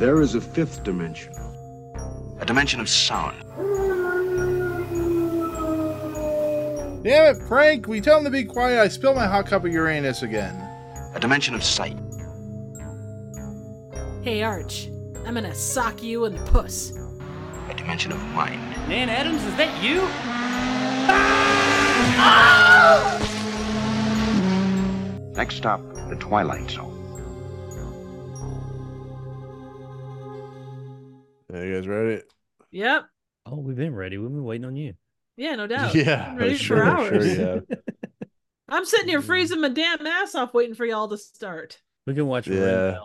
There is a fifth dimension. A dimension of sound. Damn it, Frank! We tell him to be quiet. I spilled my hot cup of Uranus again. A dimension of sight. Hey, Arch. I'm gonna sock you in the puss. A dimension of mind. Nan Adams, is that you? Next stop, the Twilight Zone. You guys ready? Yep. Oh, we've been ready. We've been waiting on you. Yeah, no doubt. Yeah, I'm ready sure, for hours. sure you have. I'm sitting here mm. freezing my damn ass off waiting for y'all to start. We can watch Yeah. Red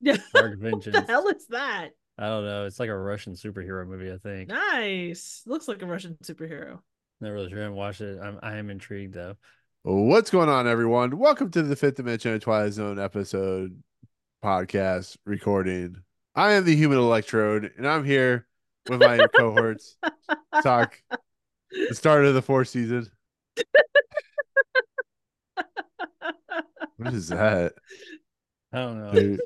Yeah. Dark what the hell is that? I don't know. It's like a Russian superhero movie, I think. Nice. Looks like a Russian superhero. Not really sure. I haven't watched it. I'm I am intrigued though. What's going on, everyone? Welcome to the Fifth Dimension of Twilight Zone episode podcast recording. I am the human electrode, and I'm here with my cohorts. to Talk the start of the fourth season. What is that? I don't know. Is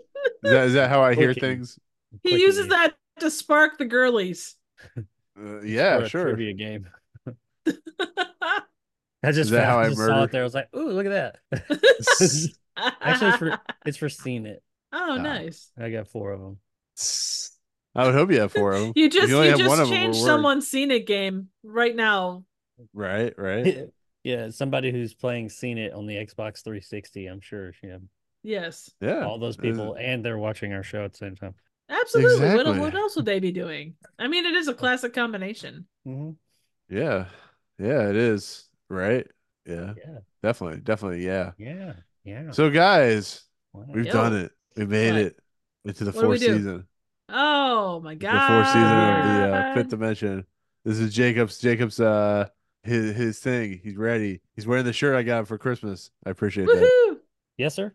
that is that how I hear Clicking. things? he Clicking uses you. that to spark the girlies. Uh, yeah, For a sure. Trivia game. I just, that how I I just saw it there. I was like, "Ooh, look at that!" Actually, it's for it's for Seen It. oh, Ah. nice. I got four of them. I would hope you have four of them. You just only you have one just of 'em, we're changed worried. someone's scenic game right now. Right, right. yeah, somebody who's playing Seen It on the Xbox 360. I'm sure. Yeah, Yes, Yeah. all those people, and they're watching our show at the same time. absolutely. What, Exactly. what else would they be doing? I mean, it is a classic combination. Mm-hmm. Yeah. Yeah, it is. Right? Yeah. Yeah, Definitely. Definitely. Yeah. yeah, yeah. So guys, Wow. we've Yo. done it. We made What? it into the What fourth season. Oh my god! The fourth season of the uh, fifth dimension. This is Jacob's Jacob's uh his his thing. He's ready. He's wearing the shirt I got him for Christmas. I appreciate that. Yes, sir.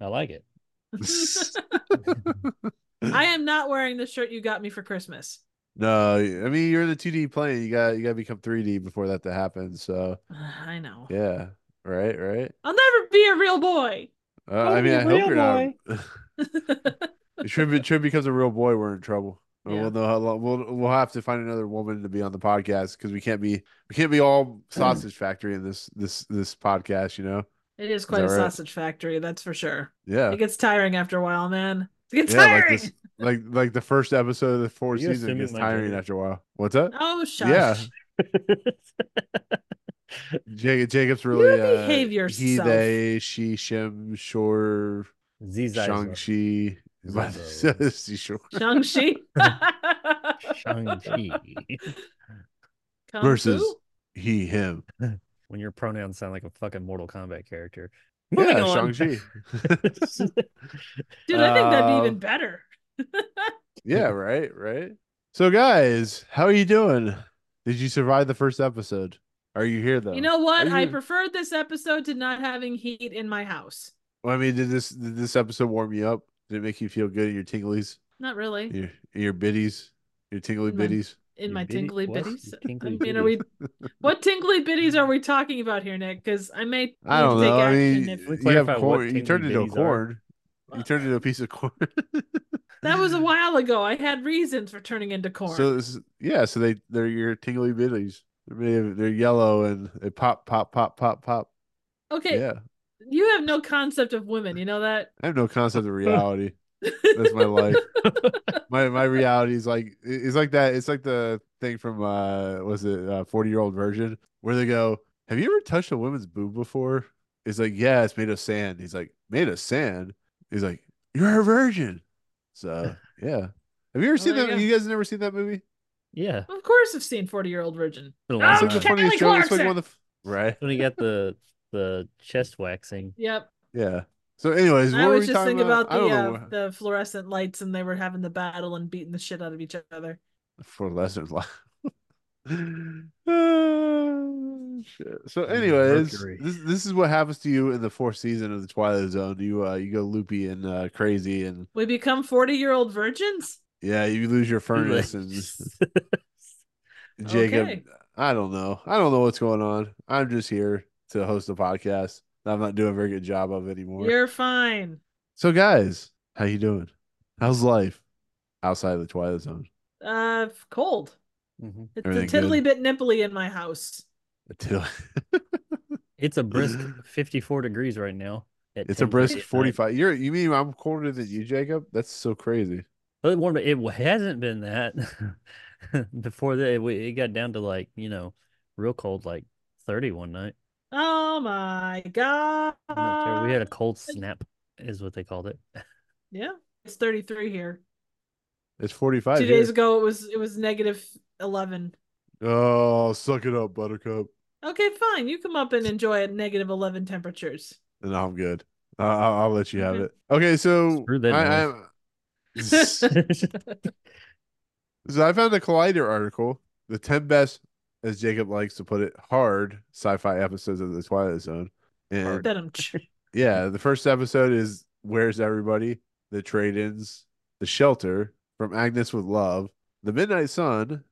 I like it. I am not wearing the shirt you got me for Christmas. no, I mean you're in the 2D plane. You got you got to become 3D before that to happen. So I know. yeah, right, right. I'll never be a real boy. Uh, I mean, I hope real you're not. If Trib, Trib becomes a real boy, we're in trouble. Yeah. We'll know how long. We'll we'll have to find another woman to be on the podcast because we can't be we can't be all sausage factory in this this this podcast. You know? it is quite a right? sausage factory, that's for sure. Yeah. It gets tiring after a while, man. It gets Yeah, like tiring. this, like like the first episode of the fourth You season assuming gets tiring gender? after a while. What's that? Oh, shush. Yeah. Jacob, Jacob's really uh, behave He, yourself. they, she, shim, shore, Ziza. Shang-Chi. Zizo. Shang-Chi. Shang-Chi. Versus Fu? he, him. when your pronouns sound like a fucking Mortal Kombat character. Yeah, Moving on. Shang-Chi. Dude, I think that'd be Uh, even better. Yeah, right, right. So, guys, how are you doing? Did you survive the first episode? Are you here though? You know what? Are I you- preferred this episode to not having heat in my house. Well, I mean, did this did this episode warm you up? Did it make you feel good in your tinglies, Not really. your your biddies, your tingly In my- biddies? In Your my bitty- tingly what? bitties. Tingly I mean, are we? What tingly bitties are we talking about here, Nick? Because I may. I don't take know. I action mean, if- you have clarify corn. You turned into a bitties are. corn. You turned into a piece of corn. that was a while ago. I had reasons for turning into corn. So this is, yeah, so they they're your tingly bitties. They're they're yellow and they pop pop pop pop pop. okay, Yeah, you have no concept of women. You know that? I have no concept of reality. That's my life. my my reality is like it's like that. It's like the thing from uh was it uh forty year old virgin where they go, Have you ever touched a woman's boob before? It's like, yeah, it's made of sand. He's like, made of sand. He's like, You're a virgin. So yeah. Have you ever seen there that? you You guys never seen that movie? Yeah. Of course, I've seen Forty Year Old Virgin. Been a Oh, It's like the funniest joke. It's like Clarkson. one of the right. when he got the the chest waxing. Yep. Yeah. So, anyways, what I were was we just talking thinking about, I the uh, the fluorescent lights, and they were having the battle and beating the shit out of each other. for lessons. Oh, shit. So, anyways, Mercury. this this is what happens to you in the fourth season of the Twilight Zone. You uh you go loopy and uh, crazy, and We become forty year old virgins. yeah, you lose your furnace. And Jacob, Okay. I don't know. I don't know what's going on. I'm just here to host a podcast. that I'm not doing a very good job of anymore. You're fine. So, guys, how you doing? How's life? outside of the Twilight Zone? Uh, cold. Mhm. It's Everything a tiddly good? bit nipply in my house. Until It's a brisk 54 degrees right now. it's a brisk 45. You're you mean I'm colder than you, Jacob? That's so crazy. But one, it hasn't been that. Before that, it, it got down to like you know, real cold, like 30 one night. Oh my god. I'm not sure. We had a cold snap, is what they called it. Yeah, it's 33 here. It's 45. Two here. days ago, it was it was negative 11. Oh, suck it up, Buttercup. Okay, fine. You come up and enjoy at negative 11 temperatures. And I'm good. Uh, I'll, I'll let you have it. Okay, so that I, noise. I, so I found a Collider article, the 10 best, as Jacob likes to put it, hard sci-fi episodes of the Twilight Zone. And yeah, the first episode is Where's Everybody? The Trade-ins, The Shelter, From Agnes with Love, The Midnight Sun,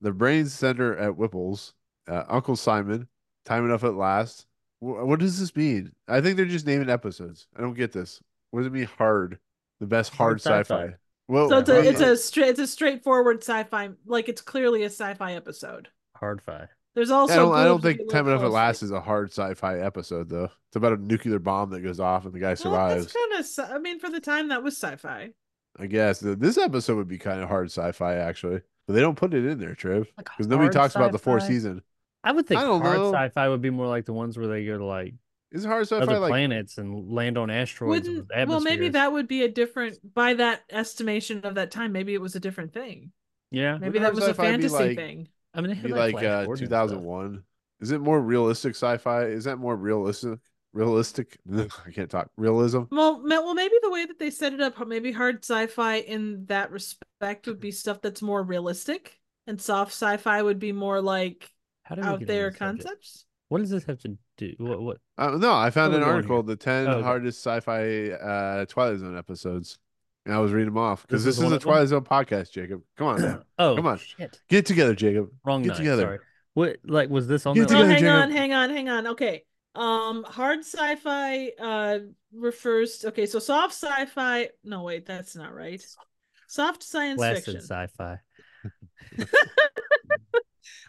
The Brains Center at Whipple's, uh, Uncle Simon, Time Enough at Last. Wh- what does this mean? I think they're just naming episodes. I don't get this. What does it mean hard? The best hard, Hard sci-fi. sci-fi. Well, So it's a it's a straight it's a straightforward sci-fi like it's clearly a sci-fi episode. Hard fi. There's also I don't, I don't think Time Enough at Last is a hard sci-fi episode though. It's about a nuclear bomb that goes off and the guy Well, survives. that's kind of I mean for the time that was sci-fi. I guess this episode would be kind of hard sci-fi actually, but they don't put it in there, Trev, Like because nobody hard talks about the fourth sci-fi? season. I would think I hard know. sci-fi would be more like the ones where they go to like Is hard sci-fi other like planets and land on asteroids Wouldn't well maybe that would be a different by that estimation of that time maybe it was a different thing. Yeah, Maybe Wouldn't that was a fantasy like- thing. I mean, they had be like, like uh, Gordon and stuff. 2001? Is it more realistic sci-fi? Is that more realistic? Realistic? I can't talk. Realism? Well, well, maybe the way that they set it up, maybe hard sci-fi in that respect would be stuff that's more realistic, and soft sci-fi would be more like How did we out get there this subject? concepts. What does this have to do? What? What? Uh, no, I found Where an article, the 10 Oh, okay. hardest sci-fi uh, Twilight Zone episodes. And I was reading them off because This this, is is one a? Twilight Zone podcast, Jacob. Come on. Oh, Come on. Shit. Get together, Jacob. Wrong Get night. together. Sorry. What? Like, was this on Get the? Well, together, hang Jacob. on, hang on, hang on. Okay. Um, hard sci-fi uh refers. Okay, so soft sci-fi. No, wait, that's not right. Soft science Blasted fiction. sci-fi.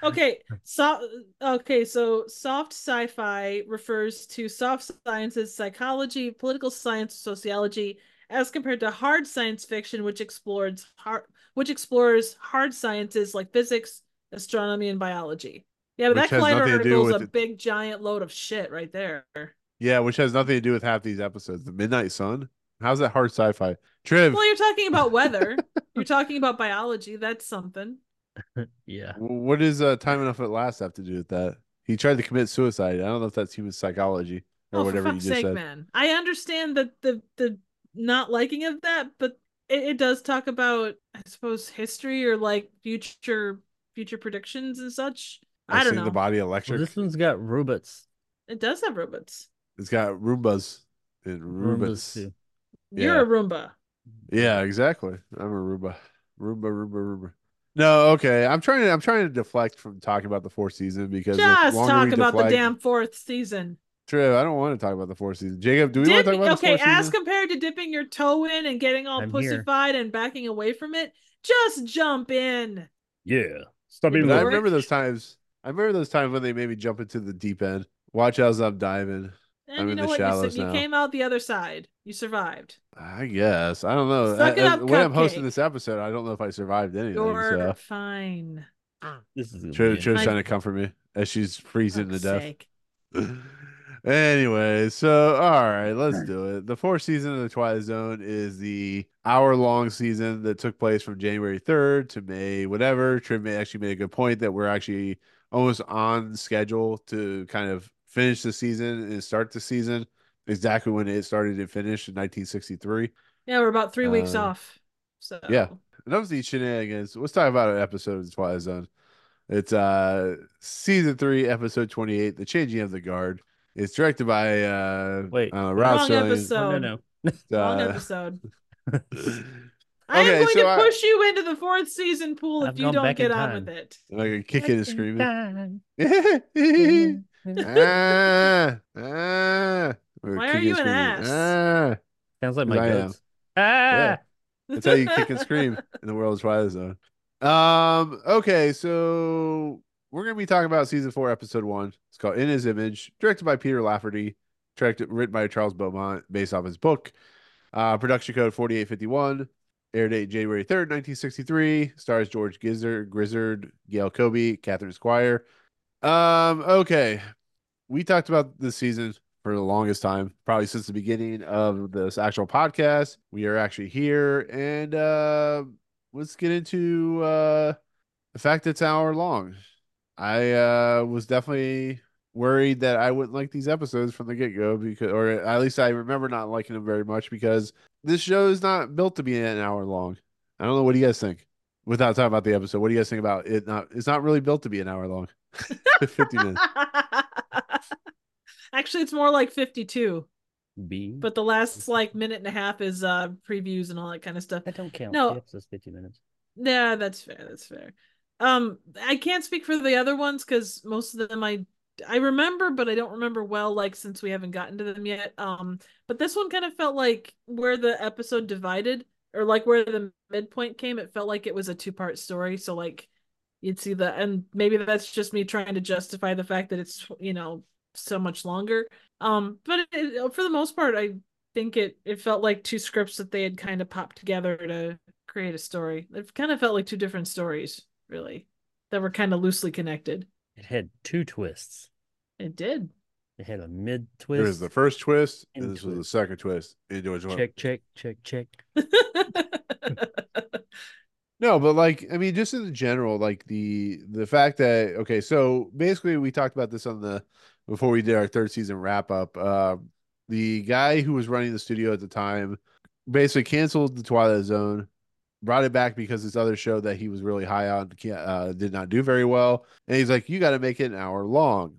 Okay, so okay, so soft sci-fi refers to soft sciences, psychology, political science, sociology, as compared to hard science fiction, which explores hard, which explores hard sciences like physics, astronomy, and biology. Yeah, but Which that has Collider nothing to do article is a it. big giant load of shit right there. Yeah, which has nothing to do with half these episodes. The Midnight Sun? How's that hard sci-fi? Triv, Well, you're talking about weather. you're talking about biology. That's something. Yeah. w- what does uh, Time Enough at Last have to do with that? He tried to commit suicide. I don't know if that's human psychology or oh, whatever for you just sake, said. man! I understand that the the not liking of that, but it, it does talk about, I suppose, history or like future future predictions and such. I I've don't know. the body Well, electric. this one's got robots. It does have robots. It's got Roombas and Roombas Roombas. too. You're a Roomba. Yeah, exactly. I'm a Roomba. Roomba, Roomba, Roomba. No, okay. I'm trying to I'm trying to deflect from talking about the fourth season because the Just talk we about the damn fourth season. Triv, I don't want to talk about the four seasons. Jacob, do we want to talk about the okay, as season? compared to dipping your toe in and getting all I'm here. and backing away from it, just jump in. Yeah. Stop being I remember those times. I remember those times when they made me jump into the deep end. Watch as I'm diving. And I'm you in know the what? You, su- shallows you now. came out the other side. You survived. I guess. I don't know. Suck I- I- uh, uh, up, when I'm hosting this episode, I don't know if I survived anything. You're So fine. This is. gonna Triv's I- trying to comfort me as she's freezing to death. sake. anyway, so all right, let's do it. The fourth season of the Twilight Zone is the hour-long season that took place from January 3rd to May, whatever. Trim may actually made a good point that we're actually almost on schedule to kind of finish the season and start the season exactly when it started and finished in 1963. Yeah, we're about three weeks Uh, off. So yeah. Enough of these shenanigans. Let's talk about an episode of the Twilight Zone. It's uh season three, episode twenty-eight, "The Changing of the Guard." It's directed by uh Wait. uh, Rod Wrong Serling. episode. Oh, no, no. long Uh, episode. I am Okay, going so to I- push you into the fourth season pool I've if you don't get in on with it. like kicking and screaming. Sounds ah, ah. Why are kicking you and an screaming. Ah. like 'Cause my I goats. Ah! That's how you kick and scream in the world of Twilight Zone. Um. Okay, so we're gonna be talking about season four, episode one. It's called In His Image, directed by Peter Lafferty, directed written by Charles Beaumont, based off his book. Uh, production code forty eight fifty one. Air date January third, nineteen sixty three. Stars George Gizzard, Grizzard, Gail Kobe, Katherine Squire. Um. Okay, we talked about this season for the longest time, probably since the beginning of this actual podcast. We are actually here, and uh, let's get into uh, the fact it's hour long. I uh, was definitely worried that I wouldn't like these episodes from the get go because, or at least I remember not liking them very much because this show is not built to be an hour long. I don't know. What do you guys think? Without talking about the episode, what do you guys think about it? Not, it's not really built to be an hour long. Fifty minutes. Actually, it's more like 52, B. but the last like minute and a half is uh previews and all that kind of stuff. that don't count. No. The episode's fifty minutes. Yeah, that's fair. That's fair. Um, I can't speak for the other ones because most of them I I remember, but I don't remember well. Like since we haven't gotten to them yet. Um, but this one kind of felt like where the episode divided, or like where the midpoint came. It felt like it was a two part story. So like you'd see the and maybe that's just me trying to justify the fact that it's you know so much longer. Um, but it, for the most part, I think it it felt like two scripts that they had kind of popped together to create a story. It kind of felt like two different stories, really, that were kind of loosely connected. It had two twists. It did. It had a mid There was the first twist, and And this was the second twist. Into which one? check, check, check, check. No, but like I mean, just in general, like the the fact that okay, so basically we talked about this on the before we did our third season wrap up. Uh, the guy who was running the studio at the time basically canceled the Twilight Zone, brought it back because this other show that he was really high on uh, did not do very well, and he's like, "You got to make it an hour long."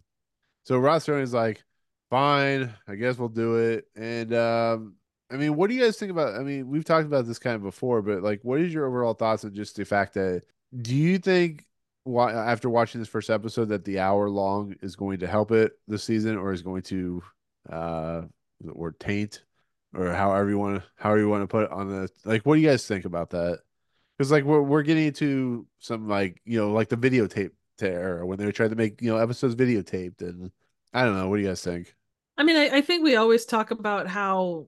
So Ross is like, "Fine, I guess we'll do it." And um, I mean, what do you guys think about? I mean, we've talked about this kind of before, but like, what is your overall thoughts on just the fact that do you think why after watching this first episode that the hour long is going to help it this season or is going to uh or taint or however you want to however you want to put it on the like what do you guys think about that? Because like we're we're getting into some like you know like the videotape era when they were trying to make you know episodes videotaped and I don't know what do you guys think? I mean, I, I think we always talk about how,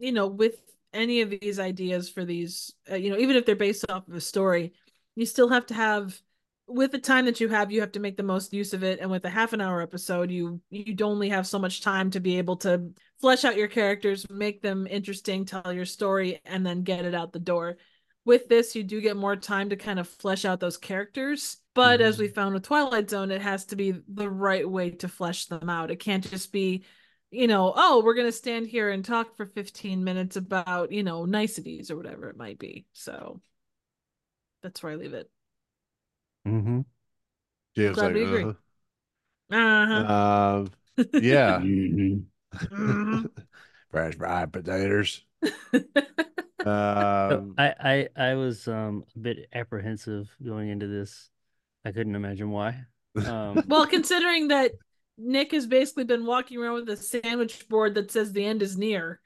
you know, with any of these ideas for these, uh, you know, even if they're based off of a story, you still have to have, with the time that you have, you have to make the most use of it. And with a half an hour episode, you you'd only have so much time to be able to flesh out your characters, make them interesting, tell your story, and then get it out the door. With this, you do get more time to kind of flesh out those characters. But as we mm-hmm. found with Twilight Zone, it has to be the right way to flesh them out. It can't just be you know, oh, we're going to stand here and talk for 15 minutes about, you know, niceties or whatever it might be. So that's where I leave it. Mm-hmm. James Glad like, we agree. uh-huh. Uh-huh. Um, yeah. Fresh fried potatoes. Um, I, I I was um a bit apprehensive going into this. I couldn't imagine why. Um, well, considering that Nick has basically been walking around with a sandwich board that says the end is near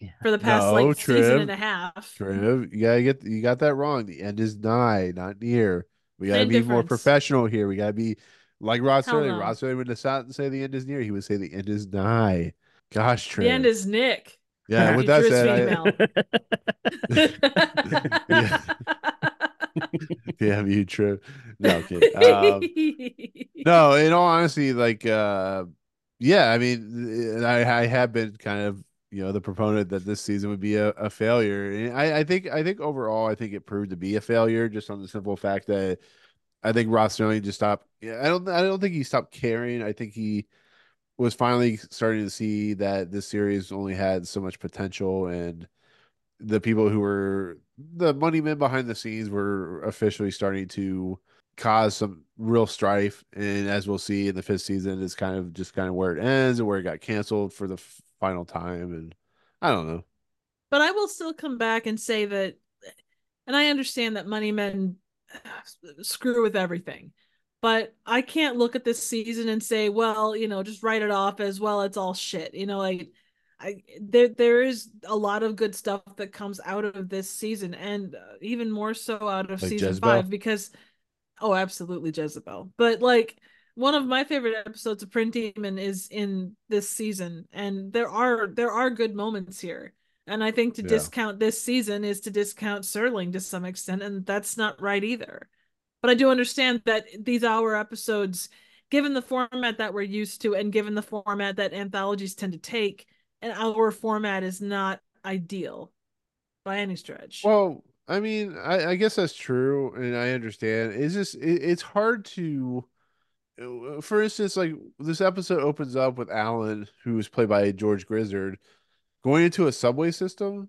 yeah. for the past No, like season and a half. Trev, you gotta get you got that wrong. The end is nigh, not near. We gotta Same be more professional here. We gotta be like Ross Hell earlier. no. Rod Serling would not say the end is near. He would say the end is nigh. Gosh, Trev. The end is Nick. yeah. He With that said, I, female. damn you, Trev. No, okay. Um, no, in all honesty, like, uh, yeah, I mean, I, I have been kind of, you know, the proponent that this season would be a, a failure. And I, I think, I think overall, I think it proved to be a failure just on the simple fact that I think Rod Serling just stopped. I don't, I don't think he stopped caring. I think he was finally starting to see that this series only had so much potential and the people who were the money men behind the scenes were officially starting to cause some real strife and as we'll see in the fifth season is kind of just kind of where it ends and where it got canceled for the final time and i don't know But I will still come back and say that, and I understand that money men screw with everything, but I can't look at this season and say, well, you know, just write it off as well. It's all shit. You know, like I there there is a lot of good stuff that comes out of this season, and uh, even more so out of Like season Jezebel? five because, oh, absolutely Jezebel. But like one of my favorite episodes of Printer's Devil is in this season, and there are there are good moments here. And I think to Yeah. discount this season is to discount Serling to some extent, and that's not right either. But I do understand that these hour episodes, given the format that we're used to, and given the format that anthologies tend to take, an hour format is not ideal by any stretch. Well, I mean, I, I guess that's true, and I understand. It's just it, it's hard to, Uh, for instance, like this episode opens up with Alan, who is played by George Grizzard, going into a subway system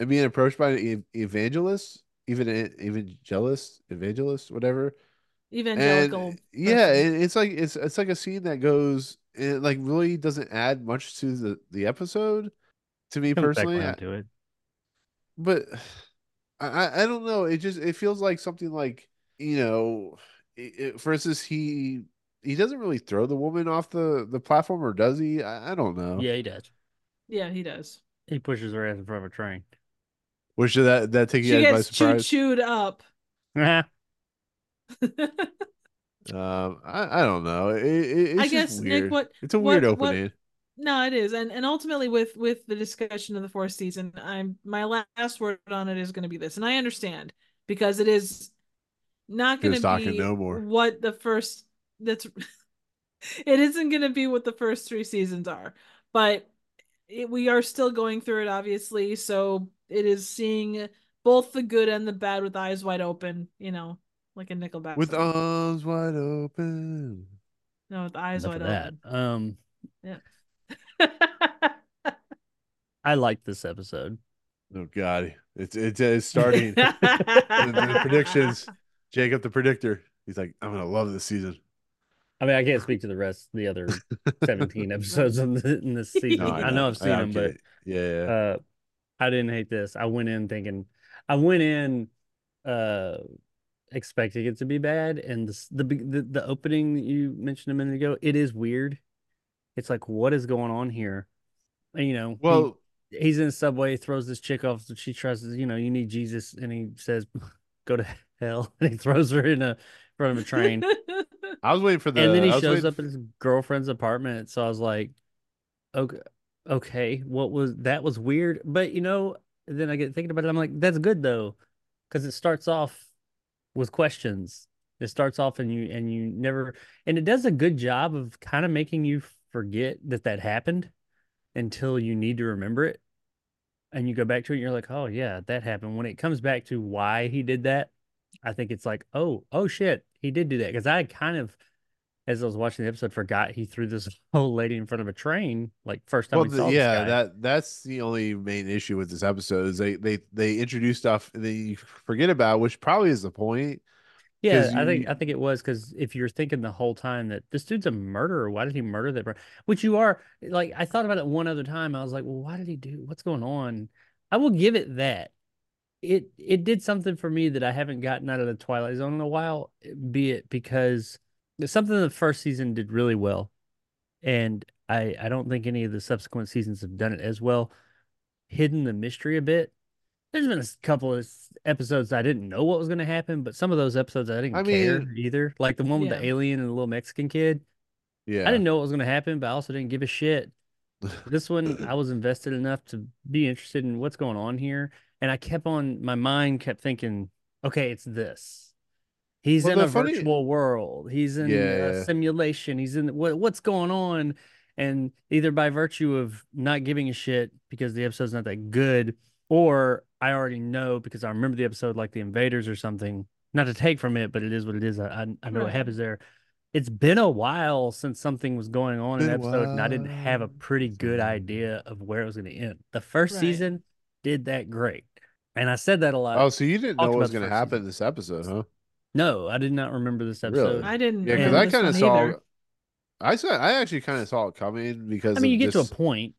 and being approached by an evangelist, even an evangelist, evangelist, whatever. Evangelical. And yeah, and it's like it's it's like a scene that goes it like really doesn't add much to the the episode. To me Comes personally, around I- to it. but I I- I don't know. It just it feels like something like you know, it, it- for instance, he he doesn't really throw the woman off the the platform, or does he? I, I don't know. Yeah, he does. yeah, he does. He pushes her ass in front of a train. Which did that that take She you guys by gets choo surprise? chewed up. Um, I I don't know. It, it, it's I just guess weird. Nick, what It's a what- weird what- opening. No, it is, and and ultimately with with the discussion of the fourth season, I'm my last word on it is going to be this, and I understand because it is not going Who's to talking be no more? what the first that's it isn't going to be what the first three seasons are, but it, we are still going through it, obviously. So it is seeing both the good and the bad with eyes wide open, you know, like a Nickelback With song. arms wide open. no, with eyes Enough wide of that. open. Um, Yeah. I like this episode. Oh God, it's it's it's starting. the, the predictions. Jacob, the predictor. He's like, I'm gonna love this season. I mean, I can't speak to the rest, the other 17 episodes in, the, in this season. No, I, know I've seen I- them, but yeah, yeah. uh, I didn't hate this. I went in thinking, I went in uh, expecting it to be bad, and the, the the the opening that you mentioned a minute ago, it is weird. It's like, what is going on here? And, you know, he- well, he's in a subway, throws this chick off. She tries to, you know, you need Jesus, and he says, "Go to hell," and he throws her in a front of a train. I was waiting for the. and then he shows waiting up at his girlfriend's apartment. So I was like, okay, okay, what was that? Was weird, but you know, then I get thinking about it. I'm like, that's good though, because it starts off with questions. It starts off and you and you never, and it does a good job of kind of making you forget that that happened until you need to remember it, and you go back to it. and You're like, oh yeah, that happened. When it comes back to why he did that, I think it's like, oh, oh shit, he did do that because I kind of as I was watching the episode, forgot he threw this old lady in front of a train. Like first time well, we the- saw this yeah, that that's the only main issue with this episode is they they they introduce stuff then you forget about, which probably is the point. yeah, 'cause I think I think it was because if you're thinking the whole time that this dude's a murderer, why did he murder that? Which you are. Like I thought about it one other time. I was like, well, why did he do? What's going on? I will give it that. It it did something for me that I haven't gotten out of the Twilight Zone in a while. Be it because something the first season did really well, and I I don't think any of the subsequent seasons have done it as well. Hidden the mystery a bit. There's been a couple of episodes I didn't know what was going to happen, but some of those episodes I didn't I care mean- either. Like the one with the alien and the little Mexican kid. Yeah, I didn't know what was going to happen, but I also didn't give a shit. This one, I was invested enough to be interested in what's going on here, and I kept on. My mind kept thinking, "Okay, it's this. He's Well, in a funny- virtual world. He's in Yeah, a simulation. He's in what? What's going on?" And either by virtue of not giving a shit because the episode's not that good, or I already know because I remember the episode like the Invaders or something. Not to take from it, but it is what it is. I I, I know what happens there it's been a while since something was going on in an episode, and I didn't have a pretty good idea of where it was going to end. The first Right. season did that great, and I said that a lot. Oh, so you didn't know what was going to happen season. this episode, huh? No, I did not remember this Really? episode. I didn't. Yeah, because I kind of saw. either. I saw. I actually kind of saw it coming because I mean, you get this- to a point.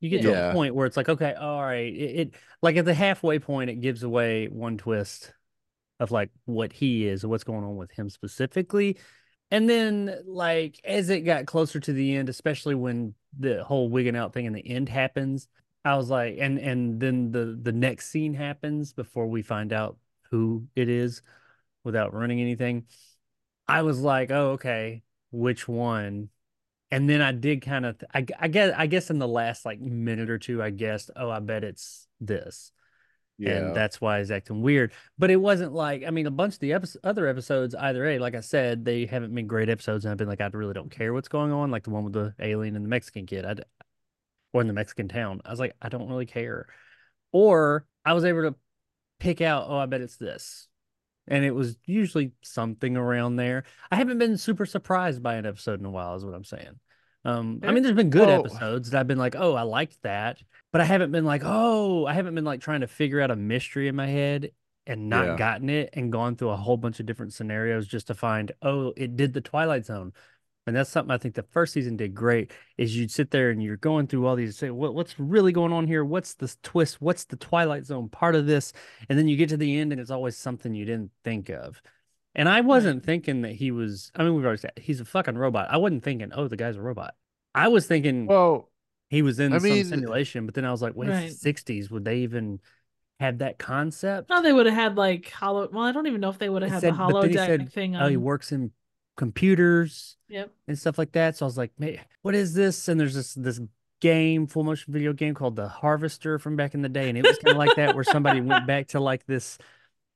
You get to a point where it's like, okay, all right. It, it like at the halfway point, it gives away one twist of like what he is, what's going on with him specifically. And then, like, as it got closer to the end, especially when the whole wigging out thing in the end happens, I was like, and and then the the next scene happens before we find out who it is, without running anything. I was like, oh, okay, which one? And then I did kind of, I, I guess, I guess in the last like minute or two, I guessed, oh, I bet it's this Yeah. and that's why he's acting weird. But it wasn't like I mean, a bunch of the other episodes, either a like I said, they haven't been great episodes, and I've been like, I really don't care what's going on, like the one with the alien and the Mexican kid, I or in the Mexican town. I was like, I don't really care. Or I was able to pick out, oh, I bet it's this. And it was usually something around there. I haven't been super surprised by an episode in a while, is what I'm saying. Um, I mean, there's been good Well- episodes that I've been like, oh, I liked that, but I haven't been like, oh, I haven't been like trying to figure out a mystery in my head and not Yeah. gotten it and gone through a whole bunch of different scenarios just to find, oh, it did the Twilight Zone. And that's something I think the first season did great. Is you'd sit there and you're going through all these, say, what, what's really going on here? What's this twist? What's the Twilight Zone part of this? And then you get to the end and it's always something you didn't think of. And I wasn't thinking that he was. I mean, we've already said he's a fucking robot. I wasn't thinking, oh, the guy's a robot. I was thinking Well, he was in I some mean- simulation, but then I was like, wait, Right. sixties? Would they even have that concept? No, they would have had like hollow. Well, I don't even know if they would have had said- the but hollow then deck said, thing Oh, he works in computers Yep. and stuff like that. So I was like, man, what is this? And there's this this game, full motion video game called The Harvester from back in the day, and it was kind of like that, where somebody went back to like this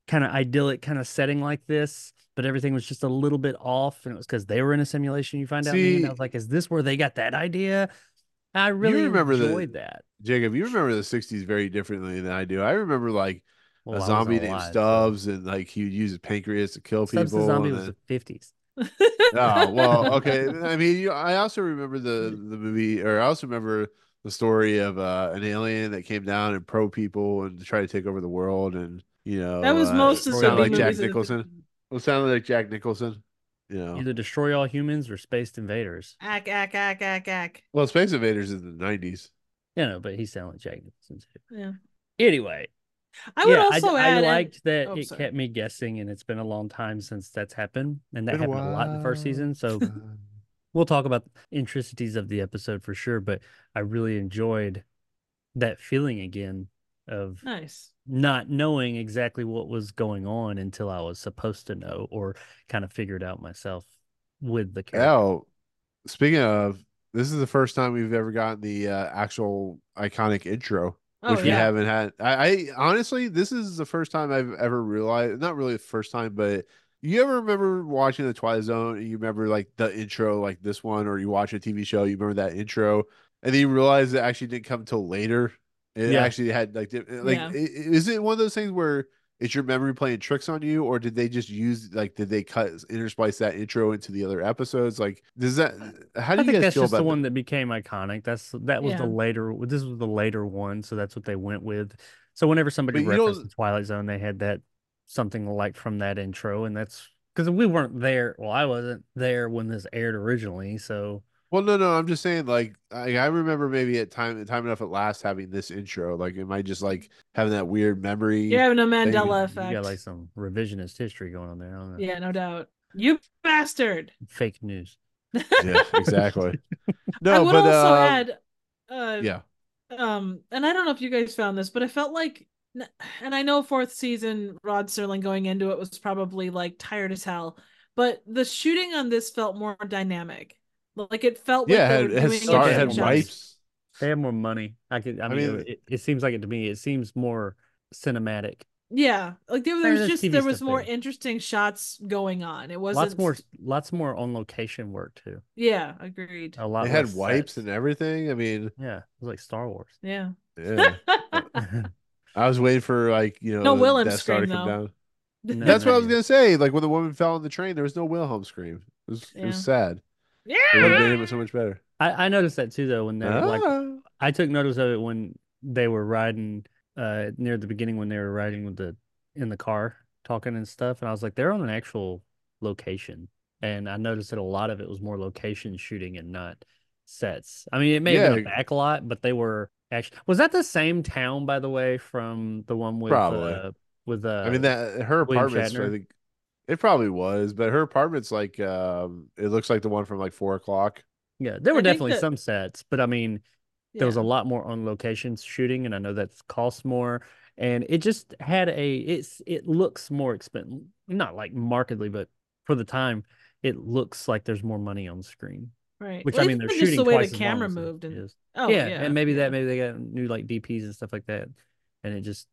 kind of idyllic kind of setting like this, but everything was just a little bit off, and it was because they were in a simulation. You find out, in the. I was like, is this where they got that idea? I really remember the- that. Jacob, you remember the '60s very differently than I do. I remember like oh, Well, I a wasn't zombie named alive, so- Stubbs, and like he would use his pancreas to kill Stubbs people. the zombie was then- the fifties. Oh well, okay. I mean, you, I also remember the the movie, or I also remember the story of uh, an alien that came down and pro people and tried to take over the world, and you know That was uh, most of it sounded like Jack in the Nicholson. Well, it sounded like Jack Nicholson. You know, Either destroy all humans or spaced invaders. Ack, ack, ack, ack, ack. well, Space Invaders in the '90s. Yeah, no, but he sounded like Jack Nicholson too. Yeah. Anyway, I would yeah, also I, add. I and- liked that oh, it sorry. kept me guessing, and it's been a long time since that's happened, and that Been happened a lot in the first season. So we'll talk about the intricacies of the episode for sure. But I really enjoyed that feeling again of Nice. not knowing exactly what was going on until I was supposed to know, or kind of figured out myself with the character. Oh, speaking of, this is the first time we've ever gotten the uh, actual iconic intro. Oh which we yeah. haven't had. I, I honestly, this is the first time I've ever realized. Not really the first time, but you ever remember watching the Twilight Zone and you remember like the intro, like this one, or you watch a TV show, you remember that intro, and then you realize it actually didn't come till later. It Yeah. actually had like, like, Yeah. is it one of those things where it's your memory playing tricks on you, or did they just use like, did they cut intersplice that intro into the other episodes? Like, does that? How do I you think guys that's feel just about the that? one that became iconic. That's that was the later. This was the later one, so that's what they went with. So whenever somebody But you referenced the Twilight Zone, they had that something like from that intro, and that's because we weren't there. Well, I wasn't there when this aired originally, so Well, no, no, I'm just saying, like, I, I remember maybe at time time enough at last having this intro. Like, am I just like having that weird memory? You're having a Mandela you effect. got like some revisionist history going on there. Don't. Yeah, no doubt. You bastard. Fake news. Yeah, exactly. No, I would but also uh, add uh yeah, um and I don't know if you guys found this, but I felt like and I know fourth season Rod Serling going into it was probably like tired as hell, but the shooting on this felt more dynamic. Like it felt yeah, like it had, it doing had star, it had shots. wipes. They have more money. I could. I, I mean, mean- it, it seems like it to me. It seems more cinematic. Yeah, like there, there was just TV there was more there. interesting shots going on. It wasn't Lots more. Lots more on location work too. Yeah, agreed. A lot. They had wipes sets. and everything. I mean, Yeah, it was like Star Wars. Yeah. yeah. I was waiting for like you know No the Wilhelm Death to scream, come though. down. No, That's what I was gonna say. Like when the woman fell on the train, there was no Wilhelm scream. It was it was Yeah. sad. It would have made it so much better. I, I noticed that too though when they were like Ah. I took notice of it when they were riding uh near the beginning when they were riding with the in the car talking and stuff and I was like they're on an actual location and I noticed that a lot of it was more location shooting and not sets. I mean it may have been back a back lot but they were actually was that the same town by the way from the one with Probably. uh with uh I mean that her William apartments. I think. It probably was, but her apartment's like um it looks like the one from like four o'clock. Yeah, there were think definitely that- some sets, but I mean, there was a lot more on locations shooting, and I know that's costs more. And it just had a it's it looks more expensive, not like markedly, but for the time, it looks like there's more money on screen. right. Which Well, I mean, they're just shooting the way twice the camera moved and oh yeah, yeah, and maybe yeah. that maybe they got new like DPs and stuff like that, and it just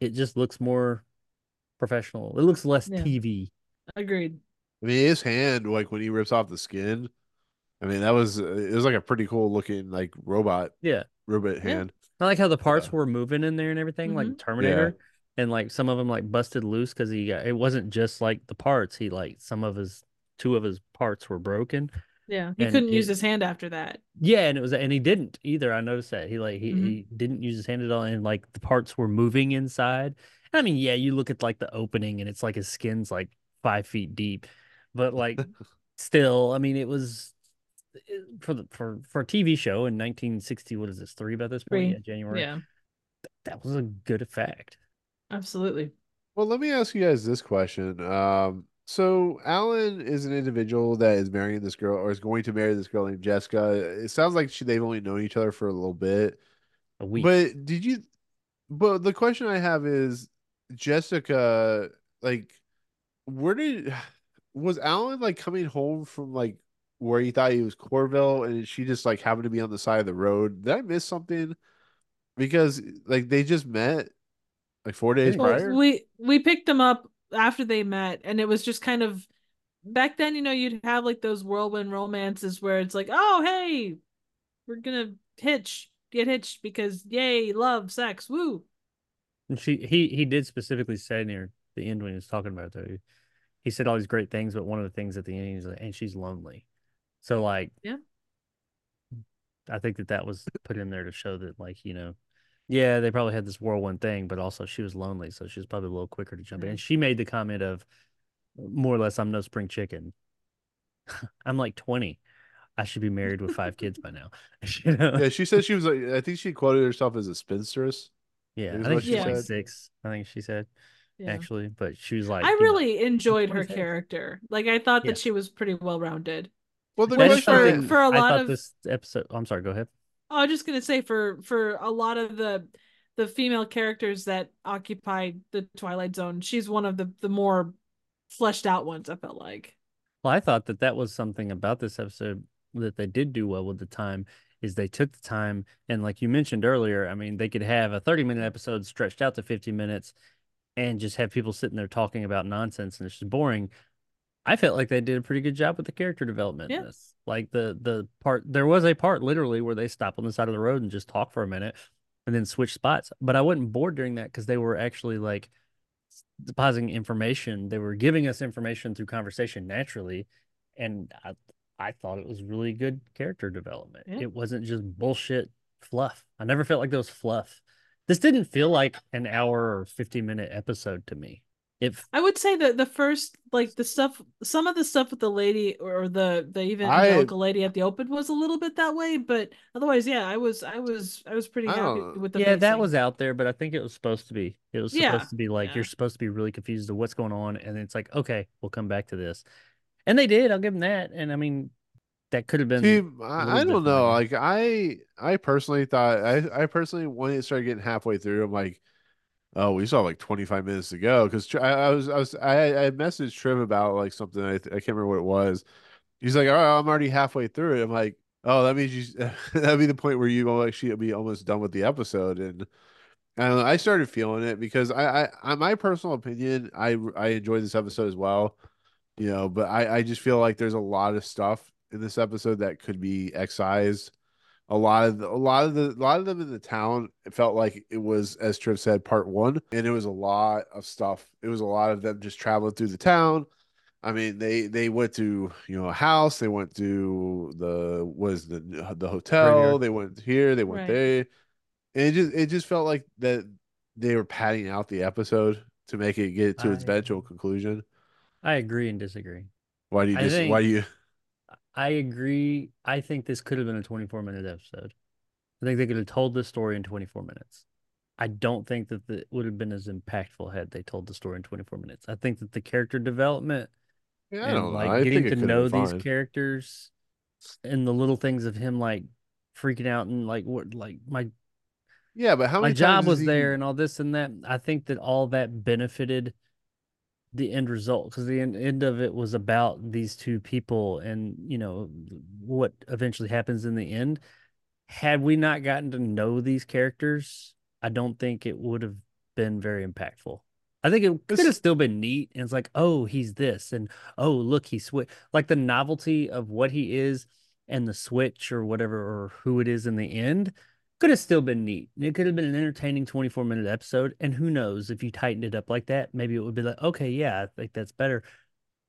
it just looks more professional. It looks less Yeah. TV. agreed. I mean his hand, like when he rips off the skin, I mean that was it was like a pretty cool looking like robot Yeah, robot hand. I like how the parts Yeah. were moving in there and everything, like Mhm. Terminator, and like some of them like busted loose because he got it wasn't just like the parts. He like some of his two of his parts were broken. Yeah, he And couldn't use his hand after that. Yeah, and it was and he didn't either. I noticed that he like he, Mhm. he didn't use his hand at all, and like the parts were moving inside. I mean, yeah, you look at like the opening, and it's like his skin's like five feet deep, but like still, I mean, it was for the for for a TV show in 1960. What is this? Three about this point? Three. Yeah, January. Yeah, That was a good effect. absolutely. Well, let me ask you guys this question. Um, so Alan is an individual that is marrying this girl or is going to marry this girl named Jessica. It sounds like she, they've only known each other for a little bit. A week. But did you? But the question I have is, Jessica, like, where did was Alan like coming home from like where he thought he was Coverly, and she just like happened to be on the side of the road? Did I miss something? Because like they just met like four days Well, prior. we we picked them up after they met, and it was just kind of back then. You know, you'd have like those whirlwind romances where it's like, oh hey, we're gonna hitch, get hitched because yay, love, sex, woo. And she he he did specifically say near the end when he was talking about it though. He, he said all these great things, but one of the things at the end he's like, and she's lonely. So like, Yeah. I think that that was put in there to show that like you know, yeah, they probably had this whirlwind thing, but also she was lonely, so she was probably a little quicker to jump in. And she made the comment of, more or less, I'm no spring chicken. I'm like 20. I should be married with five kids by now. you know? Yeah, she said she was like I think she quoted herself as a spinstress. Yeah, I think she's she like said. six. I think she said Yeah. actually, but she was like, I you know, really enjoyed her character. Like I thought Yeah. that she was pretty well rounded. Well, the Which That is for- for a lot thought of- this episode. I'm sorry. Go ahead. Oh, I was just gonna say for for a lot of the the female characters that occupied the Twilight Zone, she's one of the the more fleshed out ones. I felt like. Well, I thought that that was something about this episode that they did do well with the time is they took the time and like you mentioned earlier, I mean, they could have a 30 minute episode stretched out to 50 minutes and just have people sitting there talking about nonsense and it's just boring. I felt like they did a pretty good job with the character development Yeah. this. Like the the part there was a part literally where they stop on the side of the road and just talk for a minute and then switch spots. But I wasn't bored during that because they were actually like depositing information. They were giving us information through conversation naturally, and I I thought it was really good character development. Yeah. It wasn't just bullshit fluff. I never felt like there was fluff. This didn't feel like an hour or 50 minute episode to me. If I would say that the first like the stuff some of the stuff with the lady or the the evangelical lady at the open was a little bit that way, but otherwise, yeah, I was I was I was pretty I happy with the yeah, that was out there, but I think it was supposed to be. It was supposed Yeah, to be like yeah. you're supposed to be really confused of what's going on, and it's like, okay, we'll come back to this. And they did, I'll give them that. And I mean, that could have been See, I, I don't know. Like I, I personally thought I, I personally when it started getting halfway through, I'm like, oh, we still have like 25 minutes to go. Because I, I was, I was, I, I messaged Trim about like something. I, I can't remember what it was. He's like, all right, I'm already halfway through it. I'm like, oh, that means you. That'd be the point where you will actually be almost done with the episode. And I know, I started feeling it because I, I, I, my personal opinion, I, I enjoyed this episode as well. You know, but I, I just feel like there's a lot of stuff in this episode that could be excised. A lot of the, a lot of the a lot of them in the town. It felt like it was, as Triv said, part one, and it was a lot of stuff. It was a lot of them just traveling through the town. I mean, they they went to you know a house. They went to the was the the hotel. Rainier. They went here. They went Right. there. And it just it just felt like that they were padding out the episode to make it get to its eventual conclusion. I agree and disagree. Why do you I just think- why do you I agree. I think this could have been a 24 minute episode. I think they could have told this story in 24 minutes. I don't think that the, it would have been as impactful had they told the story in 24 minutes. I think that the character development Yeah, I don't know. like I getting to know these fine. characters and the little things of him like freaking out and like what like my Yeah, but how my many job was he- there and all this and that. I think that all that benefited the end result because the end, end of it was about these two people and you know what eventually happens in the end. Had we not gotten to know these characters, I don't think it would have been very impactful. I think it could have still been neat. And it's like, oh, he's this, and oh, look, he switch. Like the novelty of what he is and the switch or whatever, or who it is in the end, could have still been neat. It could have been an entertaining 24 minute episode. And who knows if you tightened it up like that, maybe it would be like, okay, yeah, I think that's better.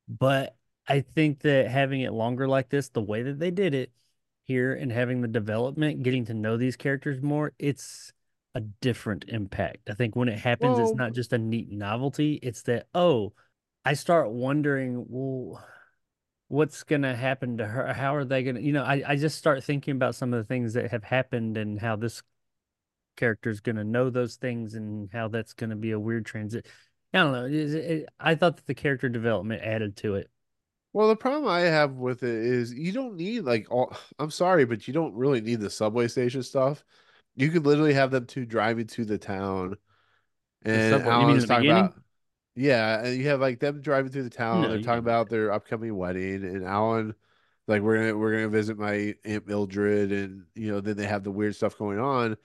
But I think that having it longer like this, the way that they did it here and having the development, getting to know these characters more, it's a different impact. I think when it happens, it's not just a neat novelty. It's that, oh, I start wondering, well, what's gonna happen to her? How are they gonna, you know, I, I just start thinking about some of the things that have happened and how this character is gonna know those things and how that's gonna be a weird transit. I don't know. It- it- I thought that the character development added to it. Well, the problem I have with it is you don't need like all. I'm sorry, but you don't really need the subway station stuff. You could literally have them two driving to the town, and subway- you mean in Alan's the talking beginning? about. Yeah, and you have like them driving through the town. No, they're talking about their upcoming wedding, and Alan, like we're gonna we're gonna visit my aunt Mildred, and you know then they have the weird stuff going on.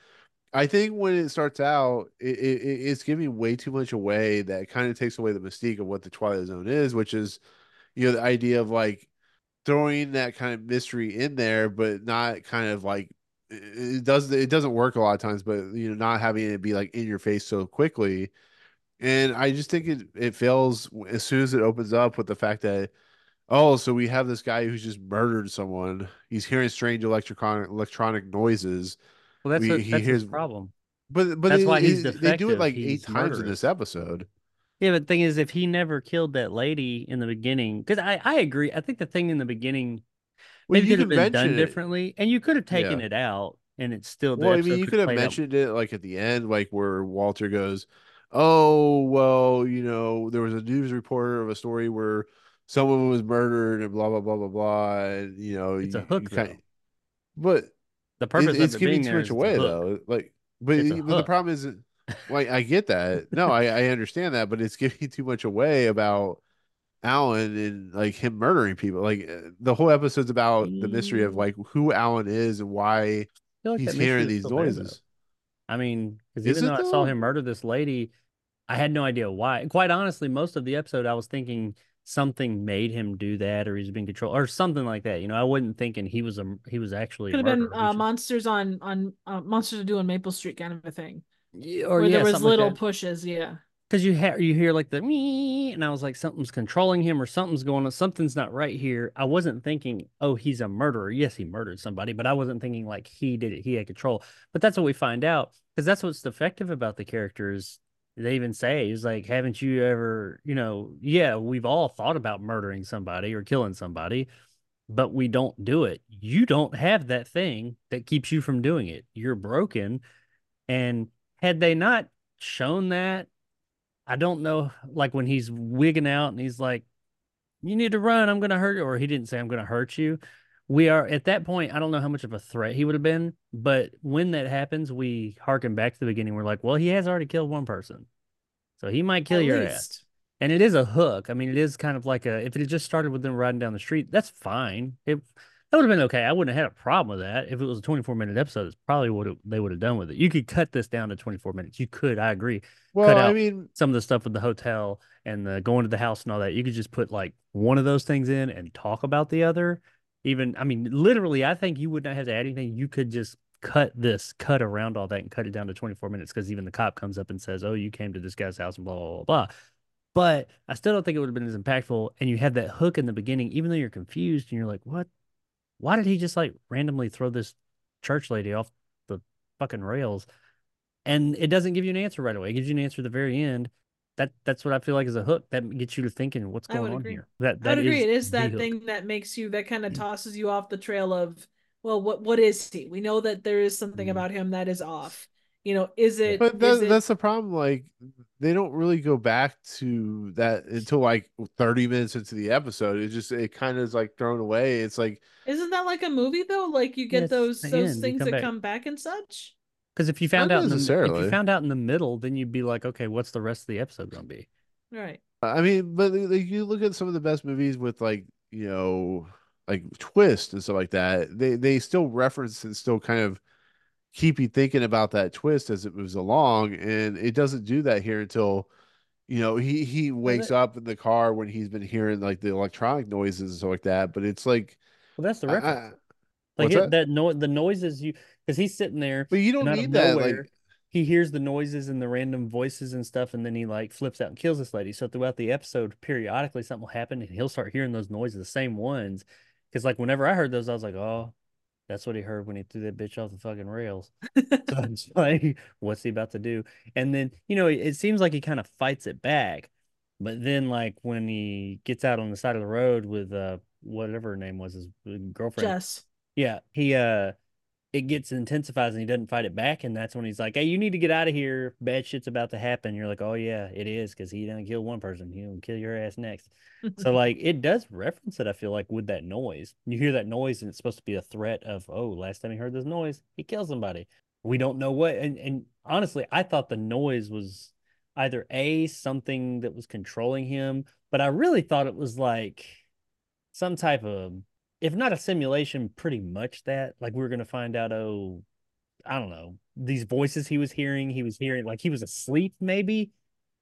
I think when it starts out, it, it it's giving way too much away that kind of takes away the mystique of what the Twilight Zone is, which is, you know, the idea of like throwing that kind of mystery in there, but not kind of like it does it doesn't work a lot of times, but you know, not having it be like in your face so quickly. And I just think it it fails as soon as it opens up with the fact that oh, so we have this guy who's just murdered someone. He's hearing strange electronic electronic noises. Well, that's We- what, he that's his problem. But but That's it- why he's it- they do it like He's eight times in this episode. Yeah, but the thing is, if he never killed that lady in the beginning, because I, I agree. I think the thing in the beginning Well, maybe you could have been done it. differently, and you could have taken Yeah. it out, and it's still. Well, I mean, you could have played out- mentioned it like at the end, like where Walter goes, "Oh, well, you know, there was a news reporter of a story where someone was murdered and blah blah blah blah blah," and you know, It's a hook, kinda- though. but The it- purpose it's it giving too much it's away though. Like, but, It's but the problem is, like, I get that. No, I I understand that, but it's giving too much away about Alan and like him murdering people. Like uh, the whole episode's about the mystery of Mm. like who Alan is and why like he's hearing these still there, noises. I mean, because even it though I saw him murder this lady, I had no idea why. Quite honestly, most of the episode, I was thinking something made him do that, or he's being controlled, or something like that. You know, I wasn't thinking he was a he was actually Could have been uh, monsters on on uh, monsters are due on Maple Street kind of a thing, Yeah, or where yeah, there was something like little pushes. Yeah, because you hear you hear like the me, and I was like, something's controlling him, or something's going on, something's not right here. I wasn't thinking, oh, he's a murderer. Yes, he murdered somebody, but I wasn't thinking like he did it, he had control. But that's what we find out because that's what's defective about the characters. They even say he's like, haven't you ever, you know, yeah, we've all thought about murdering somebody or killing somebody, but we don't do it. You don't have that thing that keeps you from doing it. You're broken. And had they not shown that, I don't know, like when he's wigging out and he's like, you need to run, I'm going to hurt you. Or he didn't say, I'm going to hurt you. We are at that point, I don't know how much of a threat he would have been, but when that happens, we harken back to the beginning. We're like, well, he has already killed one person. So he might kill At your ass. And it is a hook. I mean, it is kind of like a if it had just started with them riding down the street, that's fine. It that would have been okay. I wouldn't have had a problem with that. If it was a 24 minute episode, it's probably what it, they would have done with it. You could cut this down to 24 minutes. You could, I agree. Well, I out mean, Some of the stuff with the hotel and the going to the house and all that, you could just put like one of those things in and talk about the other. Even, I mean, literally, I think you would not have to add anything. You could just cut this, cut around all that, and cut it down to 24 minutes because even the cop comes up and says, Oh, you came to this guy's house and blah, blah, blah, blah. But I still don't think it would have been as impactful. And you have that hook in the beginning, even though you're confused and you're like, What? Why did he just like randomly throw this church lady off the fucking rails? And it doesn't give you an answer right away. It gives you an answer at the very end. That that's what I feel like is a hook that gets you to thinking what's going would on agree. here. That I that would agree. It is that hook. thing that makes you that kind of tosses you off the trail of well, what what is he? We know that there is something Mhm. about him that is off, You know, is it? But is it- that's the problem. Like they don't really go back to that until like 30 minutes into the episode. It just it kind of is like thrown away. It's like Isn't that like a movie though? Like you get it's those those end, things come that back. come back and such. Because if you found Not out in the, if necessarily. you found out in the middle, then you'd be like, okay, what's the rest of the episode gonna be? Right. I mean, but like, you look at some of the best movies with like you know like twist and stuff like that. They they still reference and still kind of keep you thinking about that twist as it moves along, and it doesn't do that here until you know he he wakes that- up in the car when he's been hearing like the electronic noises and stuff like that. But it's like Well, that's the I- reference. I- like what's it, that? that no the noises you because he's sitting there but you don't and out of need that. nowhere, Like he hears the noises and the random voices and stuff, and then he like flips out and kills this lady. So throughout the episode, periodically something will happen, and he'll start hearing those noises, the same ones. Because like whenever I heard those, I was like, oh, that's what he heard when he threw that bitch off the fucking rails. So it's like, what's he about to do? And then you know, it, it seems like he kind of fights it back, but then like when he gets out on the side of the road with uh whatever her name was his uh, girlfriend, Jess. yeah, he uh it gets intensifies and he doesn't fight it back, and that's when he's like, Hey, you need to get out of here. Bad shit's about to happen. You're like, Oh yeah, it is, because he didn't kill one person, he'll kill your ass next. So like it does reference it, I feel like, with that noise. You hear that noise and it's supposed to be a threat of, oh, last time he heard this noise, he killed somebody. We don't know what and, and honestly, I thought the noise was either A, something that was controlling him, but I really thought it was like some type of if not a simulation, pretty much that. Like we were gonna find out, oh, I don't know, these voices he was hearing, he was hearing like he was asleep, maybe.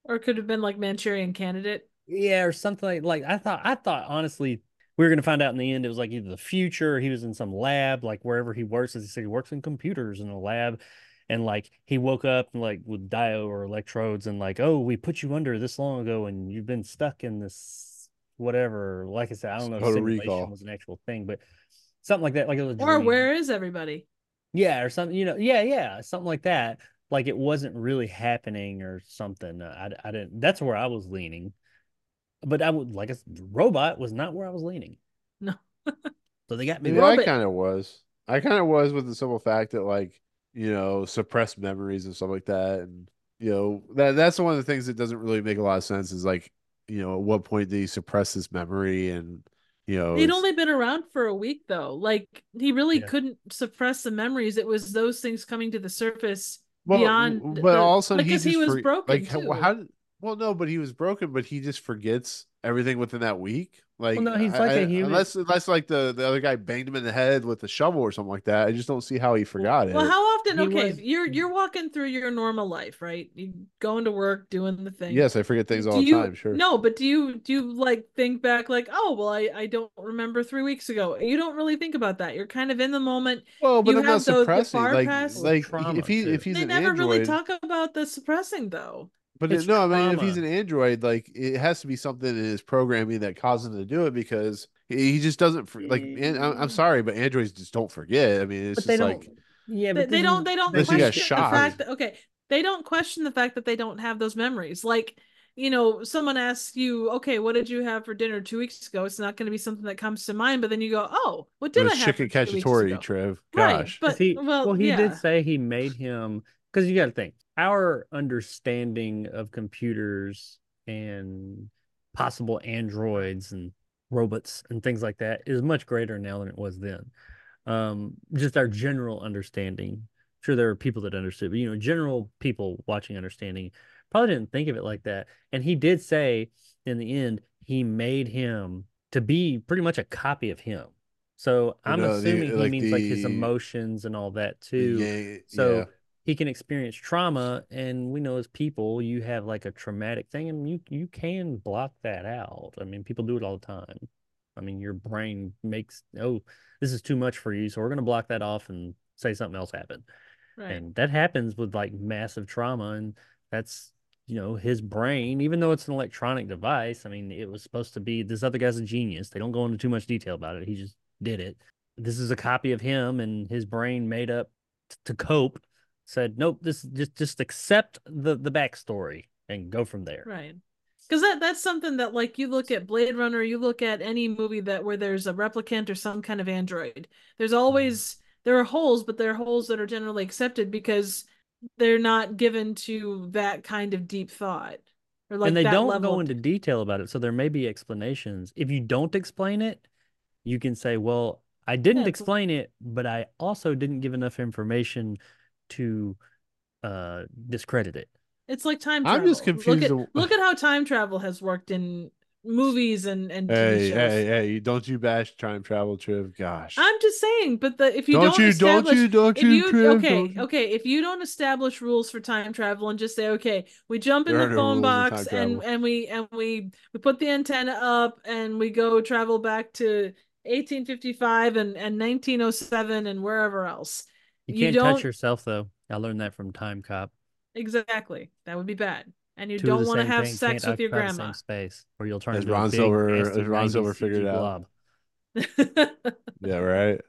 or it could have been like Manchurian Candidate. Yeah, or something like like I thought I thought honestly we were gonna find out in the end it was like either the future, or he was in some lab, like wherever he works, as he said he works in computers in a lab. And like he woke up like with dio or electrodes and like, oh, we put you under this long ago and you've been stuck in this whatever. Like I said, I don't know if Total simulation Recall. was an actual thing, but something like that, like it was a Or dream. where is everybody? Yeah, or something, you know, yeah, yeah, something like that. Like it wasn't really happening or something. Uh, I, I didn't, that's where I was leaning. But I would, like, a robot was not where I was leaning. No. So they got me. Yeah. I kind of was. I kind of was with the simple fact that like you know suppressed memories and stuff like that, and you know that that's one of the things that doesn't really make a lot of sense. Is like you know at what point did he suppress his memory and you know He'd only been around for a week though. Like he really Yeah. couldn't suppress the memories. It was those things coming to the surface well, beyond but the- all of a sudden because he just was for- broken, Like how, too. how did? Well, no, but he was broken, but he just forgets everything within that week. Like no, he's like a I- human. Unless unless like the the other guy banged him in the head with a shovel or something like that. I just don't see how he forgot it. Well, how often? He Okay, was- you're you're walking through your normal life, right? You going to work, doing the thing. Yes, I forget things all Do the you, time. Sure. No, but do you do you like think back like, oh well, I I don't remember three weeks ago. You don't really think about that. You're kind of in the moment. Well, but You I'm not have those- suppressing. far Like, like if he too. if he's they an never android, really talk about the suppressing though. But It's it- no, I mean if he's an android, like it has to be something in his programming that causes him to do it because he he just doesn't like. Mm. And I'm, I'm sorry, but androids just don't forget. I mean, it's but just like yeah, They, but they this don't they don't Unless question the shocked. fact that okay, they don't question the fact that they don't have those memories. Like, you know, someone asks you, okay, what did you have for dinner two weeks ago? It's not going to be something that comes to mind, but then you go, oh, what it did I was have chicken for two weeks cacciatore, ago? Triv. Right, Gosh, but he, well, well, he yeah. did say he made him because you got to think our understanding of computers and possible androids and robots and things like that is much greater now than it was then. Um, just our general understanding. I'm Sure, there are people that understood, but you know, general people watching understanding probably didn't think of it like that. And he did say in the end, he made him to be pretty much a copy of him. So I'm the- assuming he like means like his emotions and all that too. yeah, So yeah. He can experience trauma, and we know as people, you have like a traumatic thing, and you you can block that out. I mean, people do it all the time. I mean, your brain makes oh, this is too much for you, so we're gonna block that off and say something else happened. Right. And that happens with like massive trauma, and that's you know his brain. Even though it's an electronic device, I mean, it was supposed to be this other guy's a genius. They don't go into too much detail about it. He just did it. This is a copy of him, and his brain made up t- to cope. Said nope. This just just accept the the backstory and go from there. Right. Because that that's something that like you look at Blade Runner, you look at any movie that where there's a replicant or some kind of android. There's always mm-hmm. there are holes, but there are holes that are generally accepted because they're not given to that kind of deep thought or like and they that don't level go into detail about it, so there may be explanations. If you don't explain it, you can say, "Well, I didn't Yeah, explain it, but I also didn't give enough information to uh discredit it." It's like time Travel. I'm travel. just Look confused at, look at how time travel has worked in movies and and TV Hey, shows. hey, hey! Don't you bash time travel, Triv? Gosh. I'm just saying, but the if you don't don't, you, don't establish, you, don't you, you Triv? okay, don't you- okay, if you don't establish rules for time travel and just say, okay, we jump in There the are no phone box and and we and we we put the antenna up and we go travel back to 1855 and and 1907 and wherever else. You, You can't don't- touch yourself though. I learned that from Time Cop. Exactly, that would be bad. And you Two don't want to have thing sex can't with your occupy the grandma. Same space, or you'll turn As into Ron a big, Silver- nasty, as Ron Silver figured out. Yeah, right.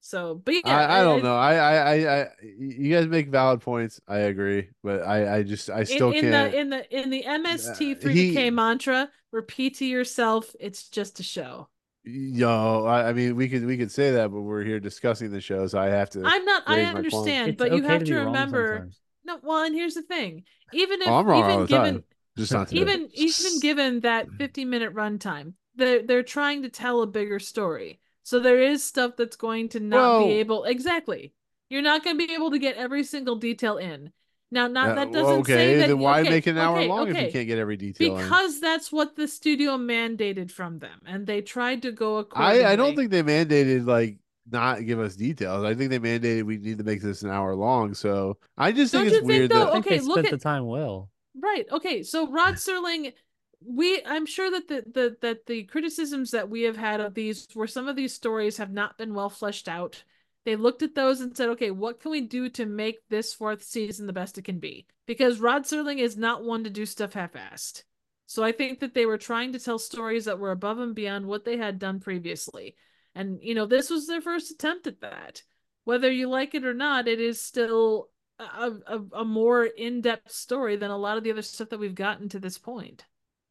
so, but yeah, I, I don't know. I, I, I, I, you guys make valid points. I agree, but I, I just, I still in, in can't. the in the in the Uh, MST3K he- mantra, repeat to yourself, it's just a show. Yo, I, I mean, we could, we could say that, but we're here discussing the show, so I have to. I'm not. I raise my point. understand, It's but you have to to, remember. sometimes. No, well, and here's the thing: even if Oh, I'm wrong even all the given time. just not today. even even given that 50 minute runtime, they're they're trying to tell a bigger story. So there is stuff that's going to not Well- be able exactly. You're not going to be able to get every single detail in. Now, not Uh, that well, doesn't okay, say that. then why okay, make it an hour okay, long if you can't get every detail in? Because that's what the studio mandated from them, and they tried to go accordingly. I, I don't think they mandated like not give us details. I think they mandated we need to make this an hour long. So I just think Don't it's you think, weird though, that I think Okay, they look spent the time well. Right. Okay. So Rod Serling, we I'm sure that the, the that the criticisms that we have had of these where some of these stories have not been well fleshed out. They looked at those and said, okay, what can we do to make this fourth season the best it can be? Because Rod Serling is not one to do stuff half-assed. So I think that they were trying to tell stories that were above and beyond what they had done previously. And you know, this was their first attempt at that. Whether you like it or not, it is still a, a, a more in-depth story than a lot of the other stuff that we've gotten to this point.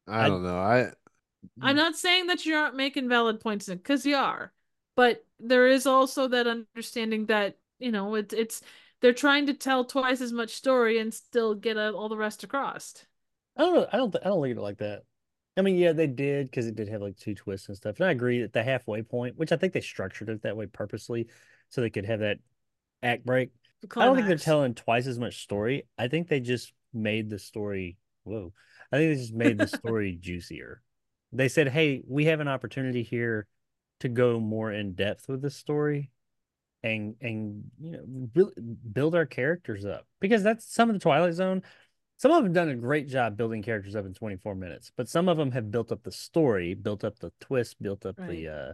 I I- don't know. I I'm not saying that you aren't making valid points because you are, but there is also that understanding that you know it's it's they're trying to tell twice as much story and still get uh all the rest across. I don't know. I don't. I don't look at it like that. I mean, yeah, they did because it did have like two twists and stuff. And I agree that the halfway point, which I think they structured it that way purposely, so they could have that act break. I don't think they're telling twice as much story. I think they just made the story. Whoa! I think they just made the story juicier. They said, "Hey, we have an opportunity here to go more in depth with this story, and and you know build, build our characters up because that's some of the Twilight Zone. Some of them done a great job building characters up in 24 minutes, but some of them have built up the story, built up the twist, built up Right. the uh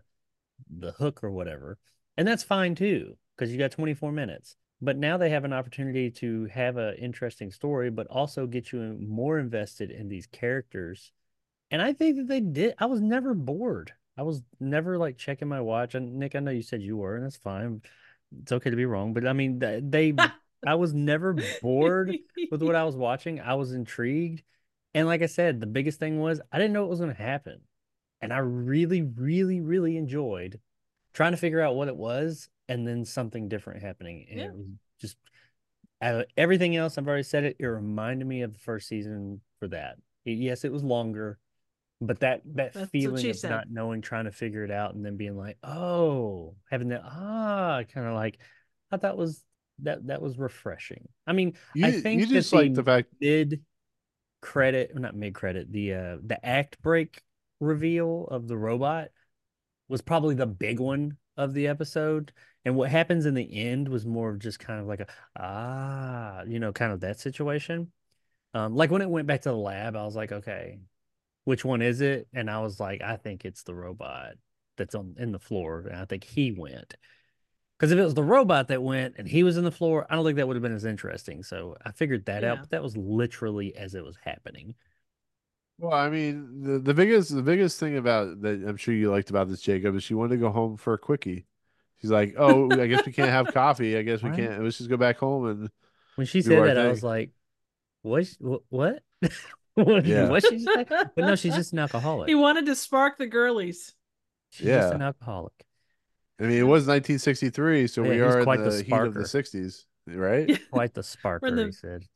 the hook or whatever. And that's fine too, because you got 24 minutes. But now they have an opportunity to have an interesting story, but also get you more invested in these characters. And I think that they did. I was never bored. I was never like checking my watch. And Nick, I know you said you were, and that's fine. It's okay to be wrong, but I mean, they, I was never bored with what I was watching. I was intrigued. And like I said, the biggest thing was I didn't know what was going to happen. And I really, really, really enjoyed trying to figure out what it was and then something different happening. And Yeah. it was just everything else. I've already said it. It reminded me of the first season for that. It- yes, it was longer, but that that That's feeling of said. not knowing, trying to figure it out, and then being like, oh, having that ah, kind of like I thought was that that was refreshing. I mean, you, I think you that just like the fact mid credit, not mid credit, the uh the act break reveal of the robot was probably the big one of the episode. And what happens in the end was more of just kind of like a ah, you know, kind of that situation. Um, like when it went back to the lab, I was like, okay, which one is it? And I was like, I think it's the robot that's on in the floor, and I think he went. Because if it was the robot that went and he was in the floor, I don't think that would have been as interesting. So I figured that out, but that was literally as it was happening. Well, I mean, the, the biggest the biggest thing about that I'm sure you liked about this, Jacob, is she wanted to go home for a quickie. She's like, "Oh, I guess we can't have coffee. I guess we Right. can't. Let's just go back home and." When she said our that, I was like, "What? What? What? what Yeah. what she say?" But no, she's just an alcoholic. He wanted to spark the girlies. She's just Yeah. an alcoholic. I mean, it was 1963, so Yeah, we he was are in quite the the heat of the 60s. right? Quite the sparker, the- he said.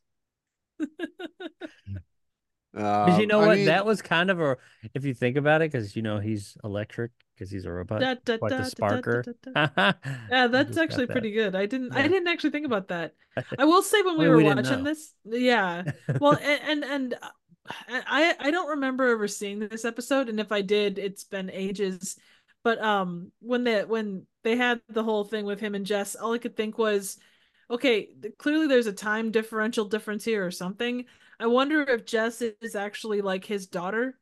Um, you know I what? mean, that was kind of a, if you think about it, because you know he's electric, because he's a robot. Da, da, quite da, the da, da, sparker. da, da. Yeah, that's Just got actually that. pretty good. I didn't I didn't actually think about that. I will say when we Well, were we watching know. this, yeah. Well, and and, and uh, I I don't remember ever seeing this episode, and if I did, it's been ages. But um, when they when they had the whole thing with him and Jess, all I could think was, okay, clearly there's a time differential difference here or something. I wonder if Jess is actually like his daughter,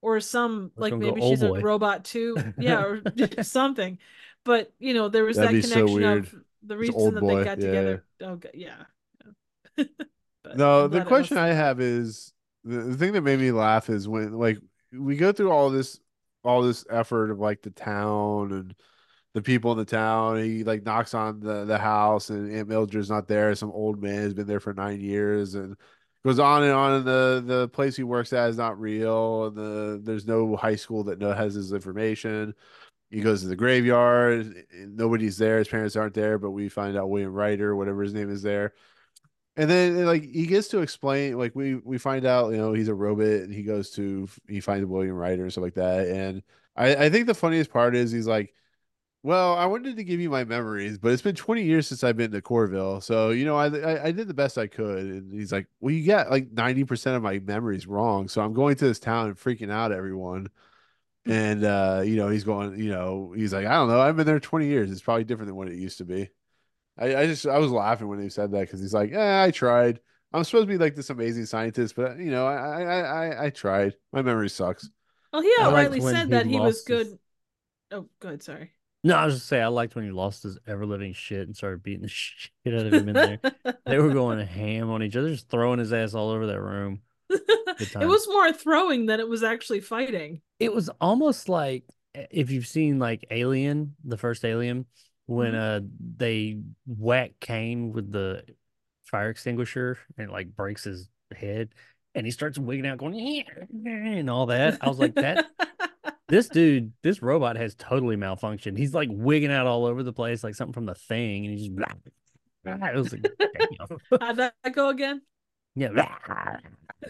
or some was like go, maybe "Oh, she's a robot too, yeah, or something. But you know, there was That'd that so connection weird. of the reason that boy, they got yeah. together. Oh, yeah. No, the question I have is the, the thing that made me laugh is when like we go through all this all this effort of like the town and the people in the town. He like knocks on the, the house and Aunt Mildred's not there. Some old man has been there for nine years and goes on and on. And the the place he works at is not real. And the there's no high school that know has his information. He goes to the graveyard. Nobody's there. His parents aren't there, but we find out William Ryder, whatever his name is, there. And then like he gets to explain, like we we find out, you know, he's a robot, and he goes to he finds William Ryder and stuff like that. And I I think the funniest part is he's like, well, I wanted to give you my memories, but it's been 20 years since I've been to Coverly, so you know I I, I did the best I could. And he's like, well, you got like 90% of my memories wrong, so I'm going to this town and freaking out everyone. And uh, you know, he's going, you know, he's like, I don't know, I've been there 20 years. It's probably different than what it used to be. I, I just I was laughing when he said that because he's like, yeah, I tried. I'm supposed to be like this amazing scientist, but you know, I I I, I tried. My memory sucks. Well, he I outrightly said he that he was lost his- good. Oh, good. Sorry. No, I was just say I liked when he lost his ever living shit and started beating the shit out of him in there. they were going ham on each other, just throwing his ass all over that room. it was more throwing than it was actually fighting. It was almost like eh, if you've seen like Alien, the first Alien, when uh they whack Kane with the fire extinguisher and it like breaks his head and he starts wigging out going "Yeah," and all that. I was like that this dude, this robot has totally malfunctioned. He's like wigging out all over the place like something from the thing and he's just blah, blah. was like damn. How'd that go again? yeah blah.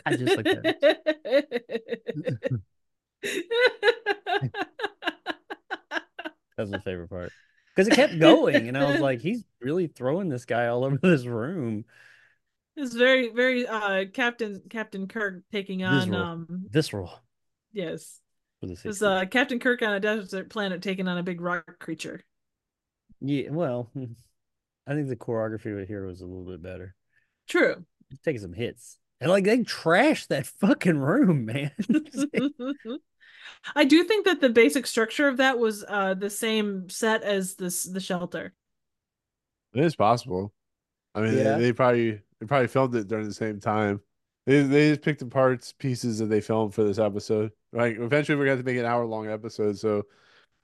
I just like that. That's my favorite part. Because it kept going, and I was like, he's really throwing this guy all over this room. It's very, very uh Captain Captain Kirk taking on Visceral. um Visceral yes. It was uh Captain Kirk on a desert planet taking on a big rock creature. Yeah, well, I think the choreography here was a little bit better. True. Taking some hits. And like they trashed that fucking room, man. I do think that the basic structure of that was uh the same set as this the shelter. It is possible. I mean, Yeah. they, they probably they probably filmed it during the same time. They they just picked the parts pieces that they filmed for this episode. Like eventually, we're gonna have to make an hour long episode. So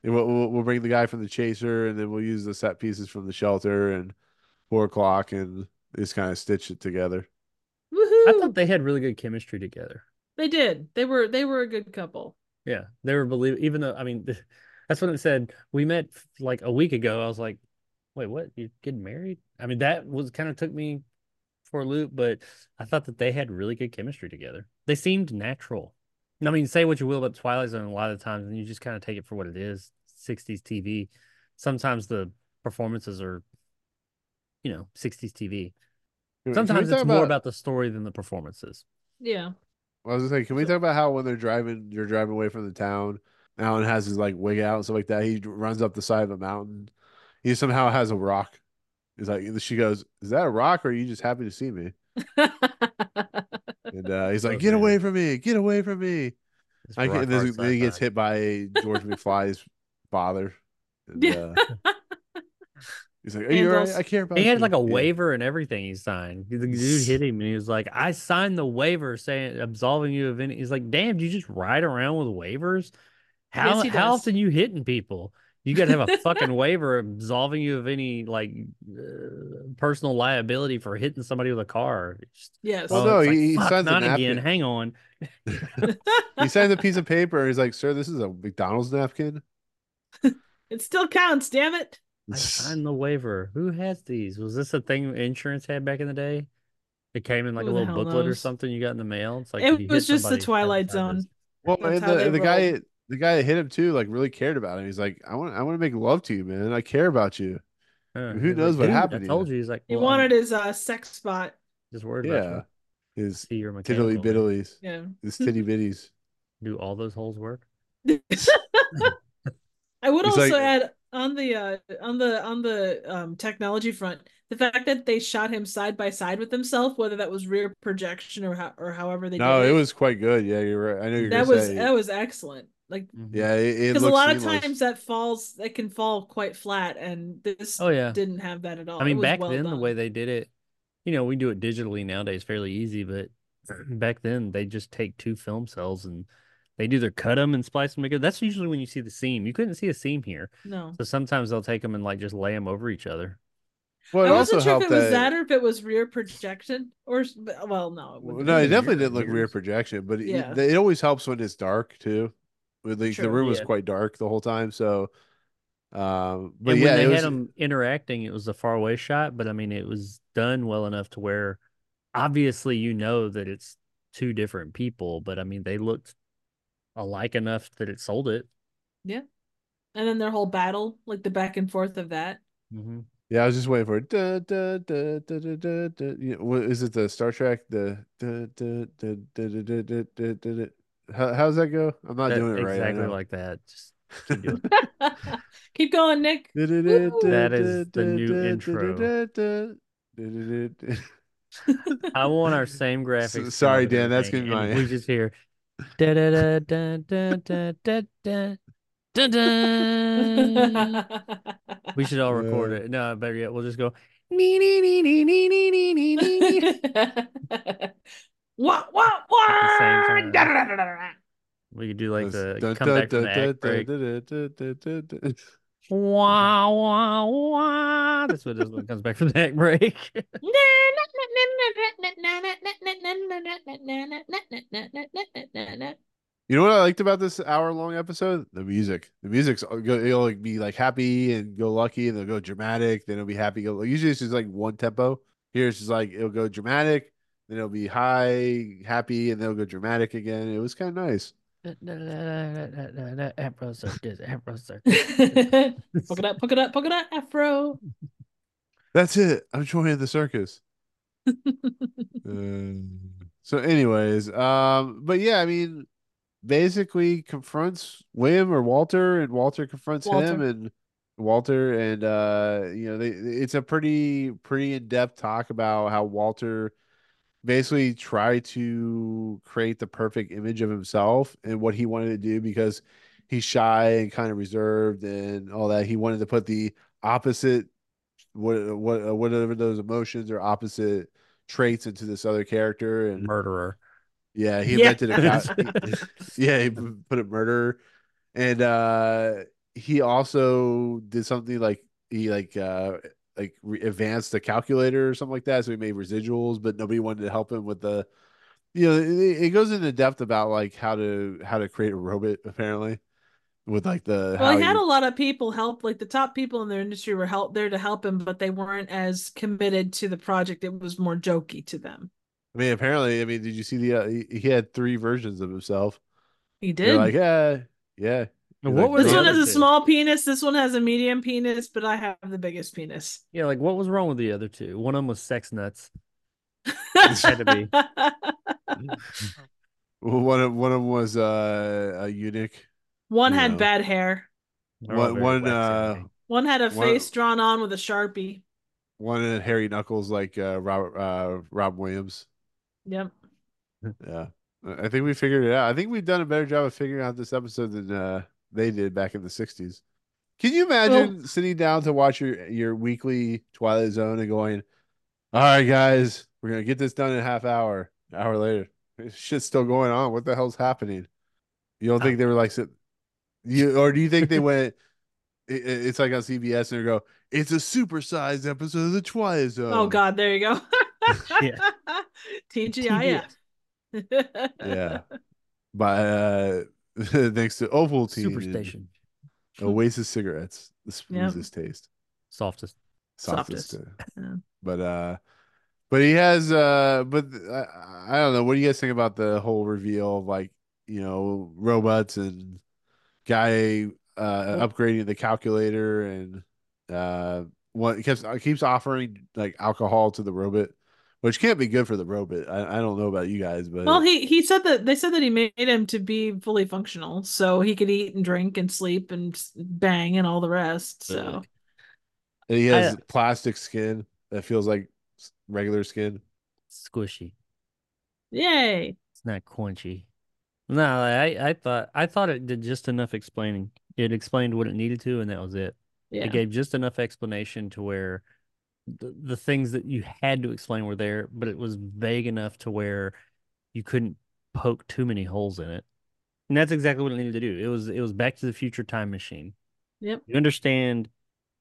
we'll, we'll we'll bring the guy from the chaser, and then we'll use the set pieces from the shelter and four o'clock, and just kind of stitch it together. Woohoo! I thought they had really good chemistry together. they did. They were they were a good couple. Yeah, they were believe even though I mean that's what it said. We met like a week ago. I was like, wait, what? You getting married? I mean, that was kind of took me for a loop, but I thought that they had really good chemistry together. They seemed natural. I mean, say what you will about Twilight Zone, a lot of times, and you just kind of take it for what it is. 60s TV. Sometimes the performances are, you know, 60s TV. Can we- can we Sometimes talk it's more about the story than the performances. Yeah. I was gonna say, can we talk about how when they're driving, you're driving away from the town. Alan has his like wig out and stuff like that. He runs up the side of a mountain. He somehow has a rock. He's like, she goes, "Is that a rock, or are you just happy to see me?" And uh, he's like, Oh, "Get man. away from me! Get away from me!" I can, then he gets hit by George McFly's father. And, Yeah. uh, he's like, "Are you all right? I care about." He had you." like a Yeah. waiver and everything he signed. The dude hit him and he was like, I signed the waiver saying absolving you of any. He's like, damn, do you just ride around with waivers? How Yes, how does. often you hitting people? You got to have a fucking waiver absolving you of any like uh, personal liability for hitting somebody with a car. It's just- yes. Well, oh, no, it's like, he- he fuck, signs a not again. napkin. Hang on. He signs a piece of paper. He's like, "Sir, this is a McDonald's napkin." it still counts, damn it. I signed the waiver. Who has these? Was this a thing insurance had back in the day? It came in like Who a little hell booklet or something you got in the mail. It's like It if you hit was just the Twilight Zone. this. Well, That's the, the guy, the guy that hit him too, like really cared about him. He's like, I want, I want to make love to you, man. I care about you. Huh, Who he knows like, what "Dude, happened to I told you. He's like, He "Well, I'm wanted his uh sex spot. just worried about Yeah, you. his See your tiddly mechanical. biddlies, Yeah. his titty bitties. Do all those holes work? I would He's also like- add on the uh on the on the um technology front the fact that they shot him side by side with himself, whether that was rear projection or how or however they No, did it Oh, it. was quite good. Yeah, you're right. I know you're that was say. that was excellent. Like Mhm. yeah, it, it because a looks lot of times that falls that can fall quite flat, and this Oh yeah. didn't have that at all. I mean, back well then the way they did it, you know, we do it digitally nowadays, fairly easy. But back then, they just take two film cells and they either cut them and splice them together. That's usually when you see the seam. You couldn't see a seam here, no, so sometimes they'll take them and like just lay them over each other. well, it I wasn't also sure if it was that or if it was rear projection or well, no, it Well, no, it definitely didn't look rear projection, but it, Yeah. it always helps when it's dark too. With, Like the True, room was quite dark the whole time, so. Um, but and yeah, when they it was, had them interacting, it was a far away shot, but I mean, it was done well enough to where obviously you know that it's two different people, but I mean, they looked alike enough that it sold it. Yeah. And then their whole battle, like the back and forth of that. Mm-hmm. yeah. I was just waiting for it. Da, da, da, da, da, da, da. You know, what is it? The Star Trek? The da, da, da, da, da, da, da, da, da, da. How how's that go? I'm not doing it right. I exactly like that. Just keep doing Keep going, Nick. Da, da, da, da, That is da, the new da, da, intro. da, da, da, da, da, da. I want our same graphics. sorry, Dan, that's gonna be and my- We just hear. Da da da da da da da da da. We should all record Uh, it. No, better yet, we'll just go. Nee, nee, nee, nee, nee, nee, nee, nee, what what the what? We could do like the dun, come from dun, break. dun, dun, dun, dun, dun, dun. Wah, wah, wah. That's what it is when it comes back from the act break. You know what I liked about this hour long episode? The music. The music's uh, go- it'll like be like happy and go lucky, and they'll go dramatic. Then it'll be happy. Go usually it's just like one tempo. Here it's just like it'll go dramatic, then it'll be high, happy, and then it'll go dramatic again. It was kind of nice. Afro circus, Afro circus. Poke it up, poke it up, poke it up, Afro. That's it. I'm joining the circus. Um, so, anyways, um, but yeah, I mean, basically confronts William or Walter, and Walter confronts him, and Walter, and uh, you know, they it's a pretty pretty in depth talk about how Walter basically tried to create the perfect image of himself and what he wanted to do because he's shy and kind of reserved and all that. He wanted to put the opposite what what whatever those emotions or opposite traits into this other character and Murderer. Yeah he Yeah. invented a yeah he put a murder, and uh he also did something like he like uh like re- advanced the calculator or something like that so he made residuals but nobody wanted to help him with the you know it, it goes into depth about like how to how to create a robot apparently with like the Well, he had you- a lot of people help, like the top people in their industry were help there to help him, but they weren't as committed to the project. It was more jokey to them. I mean, apparently, I mean, did you see the? Uh, he, he had three versions of himself. He They're did. like, yeah, yeah. And Like, What were this one has a two? small penis. This one has a medium penis, but I have the biggest penis. Yeah, like what was wrong with the other two? One of them was sex nuts. had to be. One of one of them was uh, a eunuch. one You had know. bad hair. They're One, one, uh. One had a One- face drawn on with a sharpie. one had hairy Knuckles like uh, Robert uh, Rob Williams. Yep. Yeah, I think we figured it out. I think we've done a better job of figuring out this episode than uh, they did back in the '60s. Can you imagine sitting down to watch your your weekly Twilight Zone and going, "All right, guys, we're gonna get this done in a half hour." An hour later, shit's still going on. What the hell's happening? You don't think they were like, sit- you or do you think they went? it- it's like on CBS and they go, "It's a supersized episode of the Twilight Zone." Oh God, there you go. Yeah. TGIF. yeah. By uh, thanks to Ovaltine, and Superstation. Oasis cigarettes, the Yep. smoothest taste. Softest. softest. Softest. uh, Yeah. But uh, but he has uh, but uh, I don't know. What do you guys think about the whole reveal of like you know robots and guy uh upgrading the calculator and uh what keeps keeps offering like alcohol to the robot, which can't be good for the robot. I, I don't know about you guys, but Well, he he said that they said that he made him to be fully functional, so he could eat and drink and sleep and bang and all the rest. So Really? and he has I- plastic skin that feels like regular skin. Squishy. yay! It's not crunchy. No, I I thought I thought it did just enough explaining. It explained what it needed to, and that was it. Yeah, It gave just enough explanation to where the, the things that you had to explain were there, but it was vague enough to where you couldn't poke too many holes in it. And that's exactly what it needed to do. It was it was Back to the Future time machine. Yep. You understand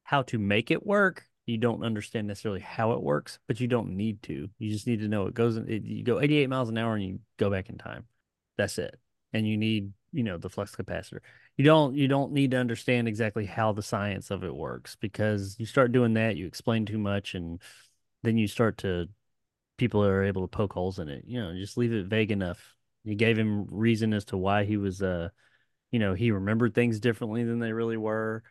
how to make it work. You don't understand necessarily how it works, but you don't need to. You just need to know it goes. It, you go 88 miles an hour and you go back in time. That's it. And you need, you know, the flux capacitor. You don't you don't need to understand exactly how the science of it works because you start doing that, you explain too much, and then you start to people are able to poke holes in it. You know, just leave it vague enough. You gave him reason as to why he was uh you know, he remembered things differently than they really were.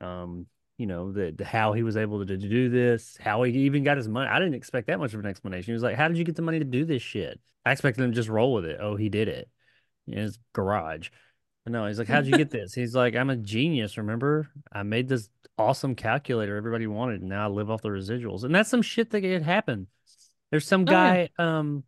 Um, you know, the how he was able to do this, how he even got his money. I didn't expect that much of an explanation. He was like, How did you get the money to do this shit? I expected him to just roll with it. Oh, he did it in his garage. No, he's like, How'd you get this? He's like, I'm a genius, remember? I made this awesome calculator everybody wanted, and now I live off the residuals. And that's some shit that had happened. There's some Oh, yeah. guy um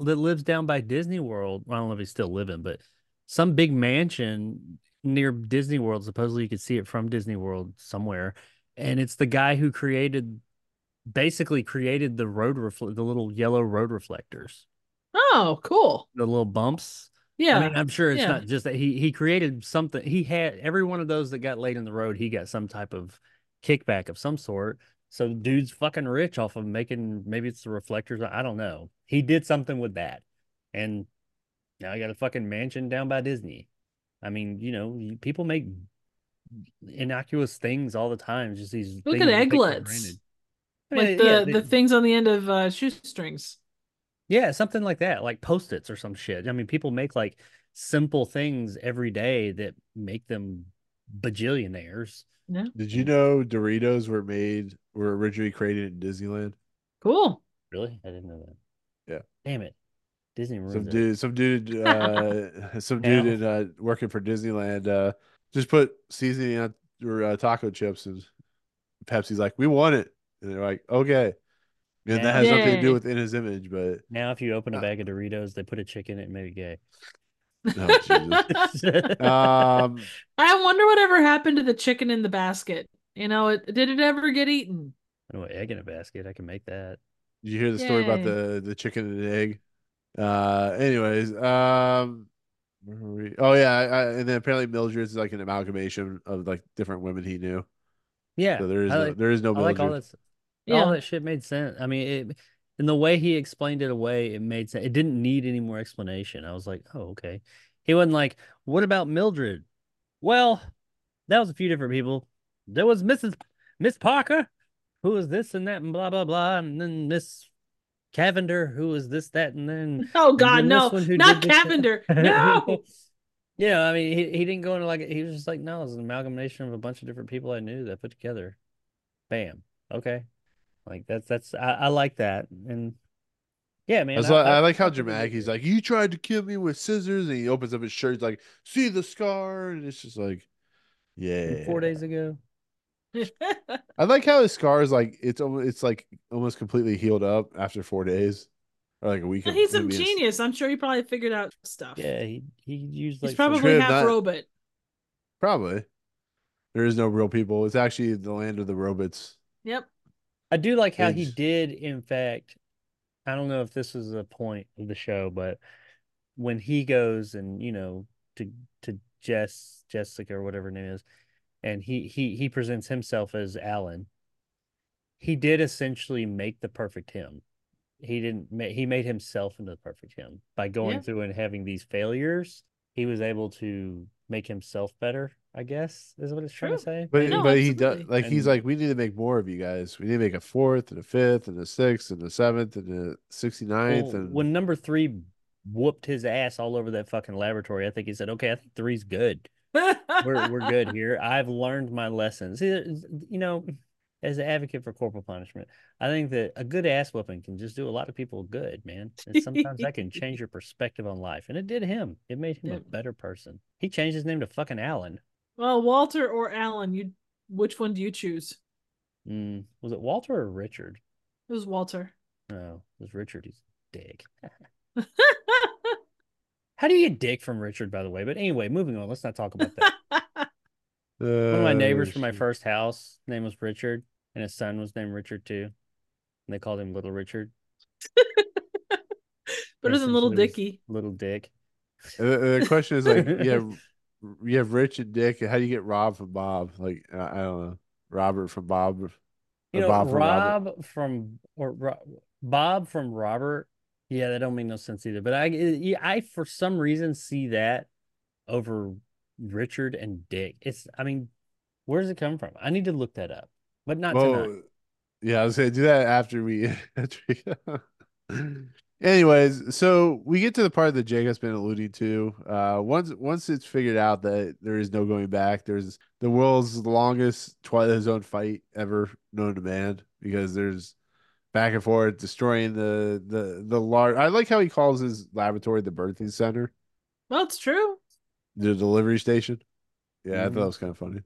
that lives down by Disney World. I don't know if he's still living, but some big mansion near Disney World. Supposedly you could see it from Disney World somewhere. And it's the guy who created basically created the road refl- the little yellow road reflectors, Oh, cool. the little bumps. Yeah. I mean, I'm sure it's yeah. not just that he he created something. He had every one of those that got laid in the road. He got some type of kickback of some sort. So dude's fucking rich off of making maybe it's the reflectors. I don't know. He did something with that, and now he got a fucking mansion down by Disney. I mean, you know, people make innocuous things all the time. Just these Look at you take for aglets. like the yeah, the things on the end of uh, shoestrings. Yeah, something like that, like post-its or some shit. I mean, people make like simple things every day that make them bajillionaires. Yeah. Did you know Doritos were made were originally created in Disneyland? Cool. Really? I didn't know that. Yeah. Damn it. Disney Some ruins it. dude, some dude, uh, some dude Now. in uh, working for Disneyland, uh, just put seasoning on your uh, taco chips, and Pepsi's like, "We want it," and they're like, "Okay." And that has nothing to do with in his image, but Now, if you open a bag of Doritos, they put a chick in it and made it gay. oh, Jesus. um, I wonder whatever happened to the chicken in the basket. You know, it did it ever get eaten? Oh, egg in a basket. I can make that. did you hear the story about the the chicken and the egg? Uh, anyways, um, where were we? Oh yeah, I, I, and then apparently Mildred's like an amalgamation of like different women he knew. Yeah. So there is I no, like, there is no I like all Mildred. this. Yeah. All that shit made sense. I mean, it, in the way he explained it away, it made sense. It didn't need any more explanation. I was like, oh, okay. He wasn't like, what about Mildred? Well, that was a few different people. There was Mrs. Miss Parker, who was this and that and blah blah blah, and then Miss Cavender, who was this that and then Oh God, then no, not Cavender. No. yeah, I mean, he, he didn't go into like he was just like, no, it was an amalgamation of a bunch of different people I knew that put together. Bam. Okay. Like that's that's I, I like that. And yeah, man. That's why I, like how I think dramatic he's like, "You tried to kill me with scissors," and he opens up his shirt, he's like, "See the scar," and it's just like, yeah. four days ago. I like how his scar is like it's almost it's like almost completely healed up after four days, or like a week. of He's a genius. I'm sure he probably figured out stuff. Yeah, he he used He's probably half not- robot. Probably. There is no real people. It's actually the land of the robots. Yep. I do like how he did, in fact. I don't know if this is a point of the show, but when he goes and you know to to Jess Jessica or whatever her name is, and he he he presents himself as Alan. He did essentially make the perfect him. He didn't. ma- He made himself into the perfect him by going Yeah. through and having these failures. He was able to make himself better. I guess is what it's trying to say. But. No, but he does absolutely. like he's like we need to make more of you guys. We need to make a fourth and a fifth and a sixth and a seventh and a 69th Well, and when number three whooped his ass all over that fucking laboratory, I think he said, "Okay, I think three's good. We're we're good here. I've learned my lessons." You know, as an advocate for corporal punishment, I think that a good ass whooping can just do a lot of people good, man. And sometimes that can change your perspective on life, and it did him. It made him Yep. a better person. He changed his name to fucking Alan. Well, Walter or Alan, you which one do you choose? Mm, was it Walter or Richard? It was Walter. No, it was Richard. He's a dick. How do you get dick from Richard, by the way? But anyway, moving on. Let's not talk about that. One of my neighbors from my Uh, first house, name was Richard, and his son was named Richard too. And they called him Little Richard. Better than Little Essentially was Dicky. Little Dick. Uh, the question is like you have you have Rich and Dick. How do you get Rob from Bob? Like I, don't know, Robert from Bob. You know, Bob from Rob Robert. from or Bob from Robert. Yeah, that don't make no sense either. But I, eh, I for some reason see that over Richard and Dick. It's, I mean, where does it come from? I need to look that up, but not tonight. Yeah, I was gonna do that after we. after we- Anyways, so we get to the part that Jacob's been alluding to. Uh, once once it's figured out that there is no going back, there's the world's longest Twilight Zone fight ever known to man because there's back and forth destroying the the the large. I like how he calls his laboratory the birthing center, Well, it's true. the delivery station. Yeah, I thought Mhm. that was kind of funny.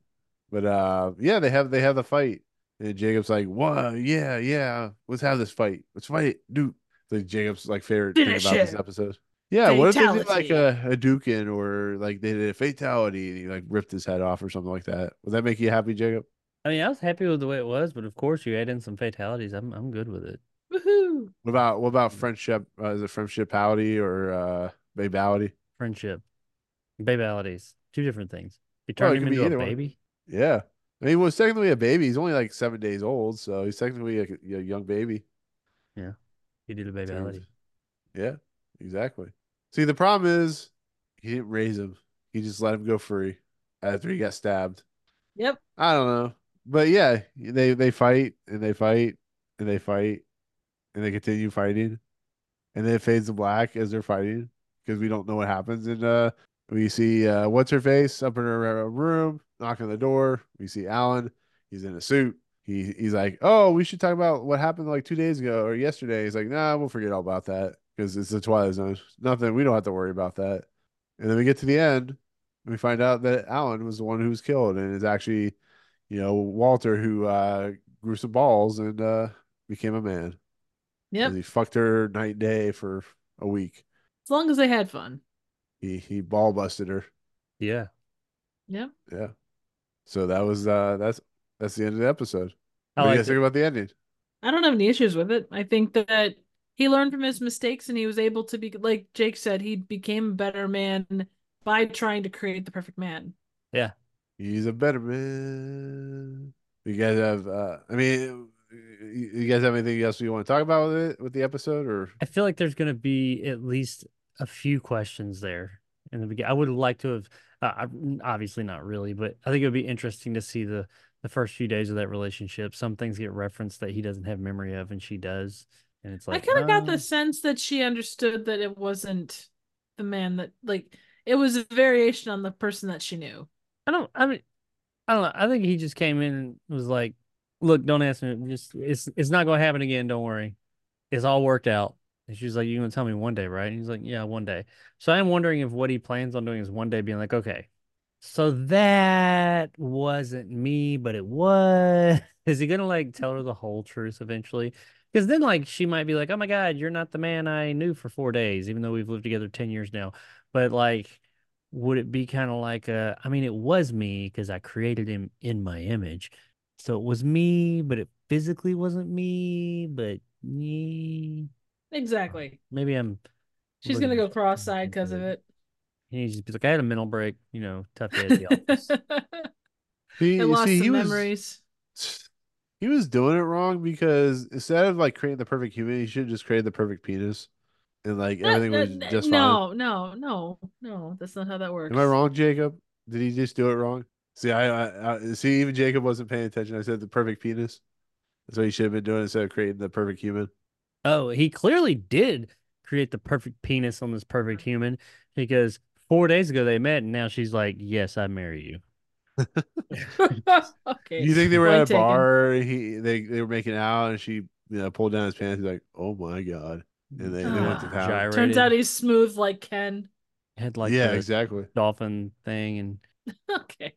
But uh, yeah, they have they have the fight, and Jacob's like, "What? Yeah, yeah, let's have this fight. Let's fight it, Duke." Like Jacob's like favorite Finish thing about this it. episode. Yeah, what if they did like a a Dukin or like they did a fatality and he like ripped his head off or something like that? Would that make you happy, Jacob? I mean, I was happy with the way it was, but of course, you add in some fatalities. I'm, I'm good with it. Woohoo. What about what about friendship? Uh, is it friendship friendshipality or uh babality? Friendship, babalities, two different things. You turn it him into either a one. baby. Yeah, I mean, he was technically a baby. He's only like seven days old, so he's technically a, a young baby. You did a in terms- Yeah, exactly. See, the problem is he didn't raise him. He just let him go free after he got stabbed. Yep. I don't know, but yeah, they they fight and they fight and they fight and they continue fighting, and then it fades to black as they're fighting because we don't know what happens. And uh, we see uh, what's her face up in her uh, room, knocking on the door. We see Alan. He's in a suit. He he's like, oh, we should talk about what happened like two days ago or yesterday. He's like, nah, we'll forget all about that because it's the Twilight Zone. Nothing. We don't have to worry about that. And then we get to the end. And we find out that Alan was the one who was killed, and it's actually, you know, Walter who uh, grew some balls and uh, became a man. Yeah, He fucked her night and day for a week. As long as they had fun. He he ball busted her. Yeah. Yep. Yeah. So that was uh that's that's the end of the episode. I What do you guys think about the ending? I don't have any issues with it. I think that he learned from his mistakes and he was able to be like Jake said, he became a better man by trying to create the perfect man. Yeah. He's a better man. You guys have uh I mean you you guys have anything else you want to talk about with it with the episode or I feel like there's going to be at least a few questions there in the beginning. I would like to have, uh, I- obviously not really, but I think it would be interesting to see the the first few days of that relationship. Some things get referenced that he doesn't have memory of, and she does, and it's like I kind of got uh, the sense that she understood that it wasn't the man that like it was a variation on the person that she knew. I don't. I mean, I don't know. I think he just came in and was like, "Look, don't ask me. Just it's it's not going to happen again. Don't worry. It's all worked out." And she's like, "You're going to tell me one day, right?" And he's like, "Yeah, one day." So I'm wondering if what he plans on doing is one day being like, "Okay, so that wasn't me, but it was." Is he gonna like tell her the whole truth eventually? Because then, like, she might be like, "Oh my God, you're not the man I knew for four days, even though we've lived together ten years now." But like, would it be kind of like a I mean it was me because I created him in my image. So it was me, but it physically wasn't me, but me. Exactly. Maybe I'm She's gonna go cross-eyed because of it. He needs to be like, I had a mental break, you know, tough day at the office. he, I lost see, some he was memories. he was doing it wrong because instead of like creating the perfect human, he should have just created the perfect penis. And like That- everything was that- that- just fine. no, no, no, no. That's not how that works. Am I wrong, Jacob? Did he just do it wrong? See, I, I, I see. Even Jacob wasn't paying attention. I said the perfect penis. That's what he should have been doing instead of creating the perfect human. Oh, he clearly did create the perfect penis on this perfect mm-hmm. human because four days ago they met and now she's like, Yes, I marry you. okay. You think they were at a taken. bar? He they they were making out, and she you know pulled down his pants. He's like, "Oh my god!" And they, they went to Ah. town. Gyrated. Turns out he's smooth like Ken. had like yeah, exactly. dolphin thing and Okay.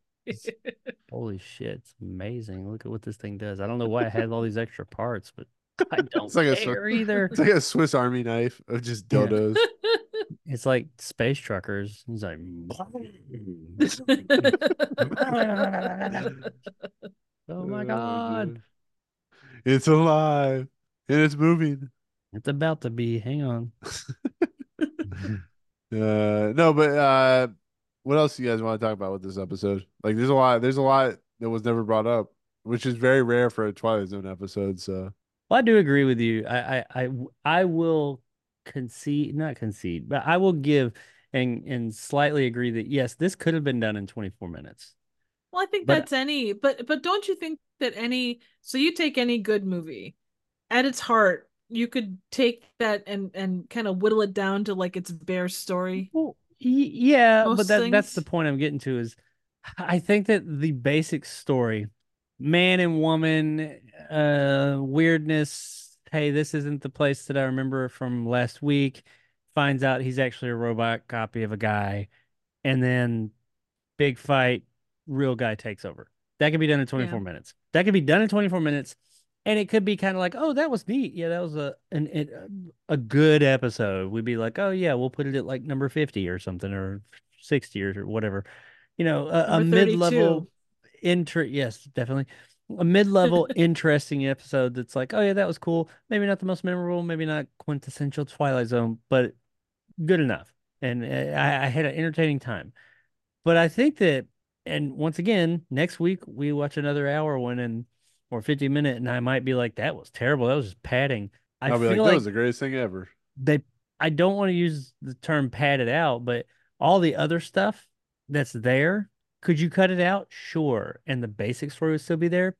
holy shit, it's amazing. Look at what this thing does. I don't know why it has all these extra parts, but I don't It's like a care either. It's like a Swiss Army knife of just Yeah. It's like space truckers. He's like, oh my god. It's alive and it's moving. it's about to be. Hang on. Uh, no, but uh, what else do you guys want to talk about with this episode? Like, there's a lot. There's a lot that was never brought up, which is very rare for a Twilight Zone episode. So Well, I do agree with you. I, I, I, I will concede, not concede, but I will give and and slightly agree that yes, this could have been done in 24 minutes. Well, I think But- that's any, but but don't you think that any? So you take any good movie, at its heart, you could take that and and kind of whittle it down to like its bare story. Well, yeah, but Most that that's the point I'm getting to is I think that the basic story, man and woman, uh weirdness, hey, this isn't the place that I remember from last week, finds out he's actually a robot copy of a guy, and then big fight, real guy takes over. That could be done in 24 Yeah. minutes. That could be done in 24 minutes. And it could be kind of like, oh, that was neat. Yeah, that was a an, it, a good episode. We'd be like, oh yeah, we'll put it at like number 50 or something or 60 or, whatever. You know, a, a mid-level 32. inter yes, definitely. A mid-level interesting episode that's like, oh yeah, that was cool. Maybe not the most memorable, maybe not quintessential Twilight Zone, but good enough. And uh, I, I had an entertaining time. But I think that, and once again, next week we watch another hour one and or 50 minute, and I might be like, that was terrible. That was just padding. I I'll be feel like, like, "That was the greatest thing ever." they, I don't want to use the term padded out, but all the other stuff that's there, could you cut it out? Sure. And the basic story would still be there.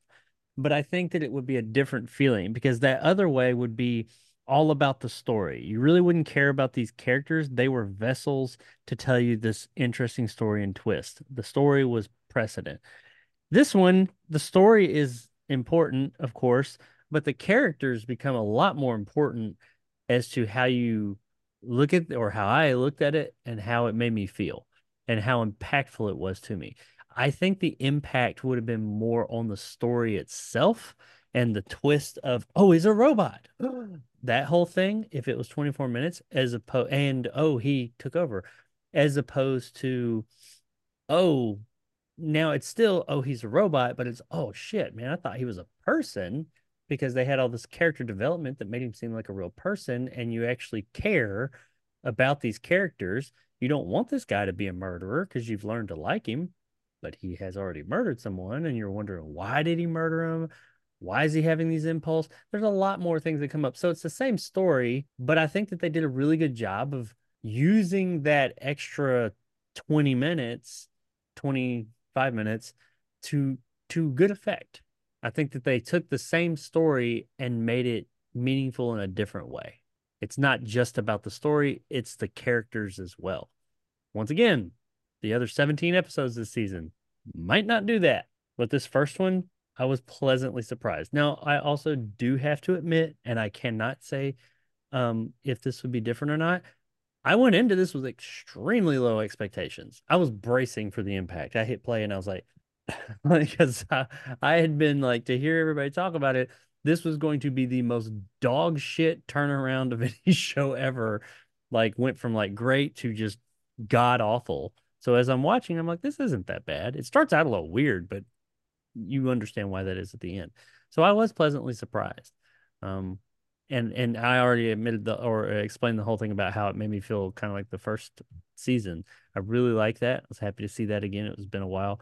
But I think that it would be a different feeling because that other way would be all about the story. You really wouldn't care about these characters. They were vessels to tell you this interesting story and twist. The story was precedent. This one, the story is important, of course, but the characters become a lot more important as to how you look at or how I looked at it and how it made me feel and how impactful it was to me. I think the impact would have been more on the story itself and the twist of, oh, he's a robot. that whole thing, if it was 24 minutes, as opposed, and oh, he took over, as opposed to, oh, now it's still, oh, he's a robot, but it's, oh shit, man, I thought he was a person because they had all this character development that made him seem like a real person, and you actually care about these characters. You don't want this guy to be a murderer because you've learned to like him, but he has already murdered someone, and you're wondering why did he murder him? Why is he having these impulse? There's a lot more things that come up. So it's the same story, but I think that they did a really good job of using that extra 20 minutes, 25 minutes to to good effect. I think that they took the same story and made it meaningful in a different way. It's not just about the story, it's the characters as well. Once again, the other 17 episodes this season might not do that, but this first one, I was pleasantly surprised. Now, I also do have to admit, and I cannot say um, if this would be different or not. I went into this with extremely low expectations. I was bracing for the impact. I hit play and I was like, because I, I had been like to hear everybody talk about it. This was going to be the most dog shit turnaround of any show ever. Like went from like great to just god awful. So as I'm watching, I'm like, this isn't that bad. It starts out a little weird, but you understand why that is at the end. So I was pleasantly surprised. Um, and and I already admitted the or explained the whole thing about how it made me feel kind of like the first season. I really like that. I was happy to see that again. It was been a while,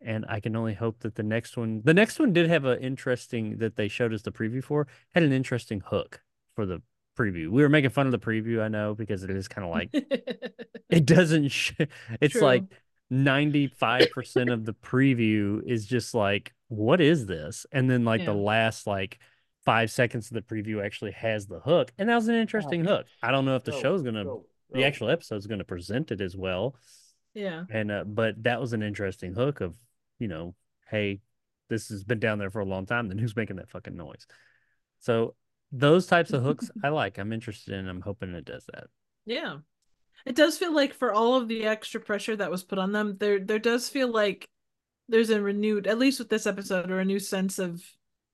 and I can only hope that the next one, the next one, did have an interesting that they showed us the preview for had an interesting hook for the preview. We were making fun of the preview, I know, because it is kind of like it doesn't. Sh- it's True. like 95% of the preview is just like, what is this? And then like the last like five seconds of the preview actually has the hook. And that was an interesting hook. I don't know if the show's gonna the actual episode's gonna present it as well. Yeah. And uh, but that was an interesting hook of, you know, hey, this has been down there for a long time. Then who's making that fucking noise? So those types of hooks I like. I'm interested in. I'm hoping it does that. Yeah. It does feel like for all of the extra pressure that was put on them, there there does feel like there's a renewed, at least with this episode, or a new sense of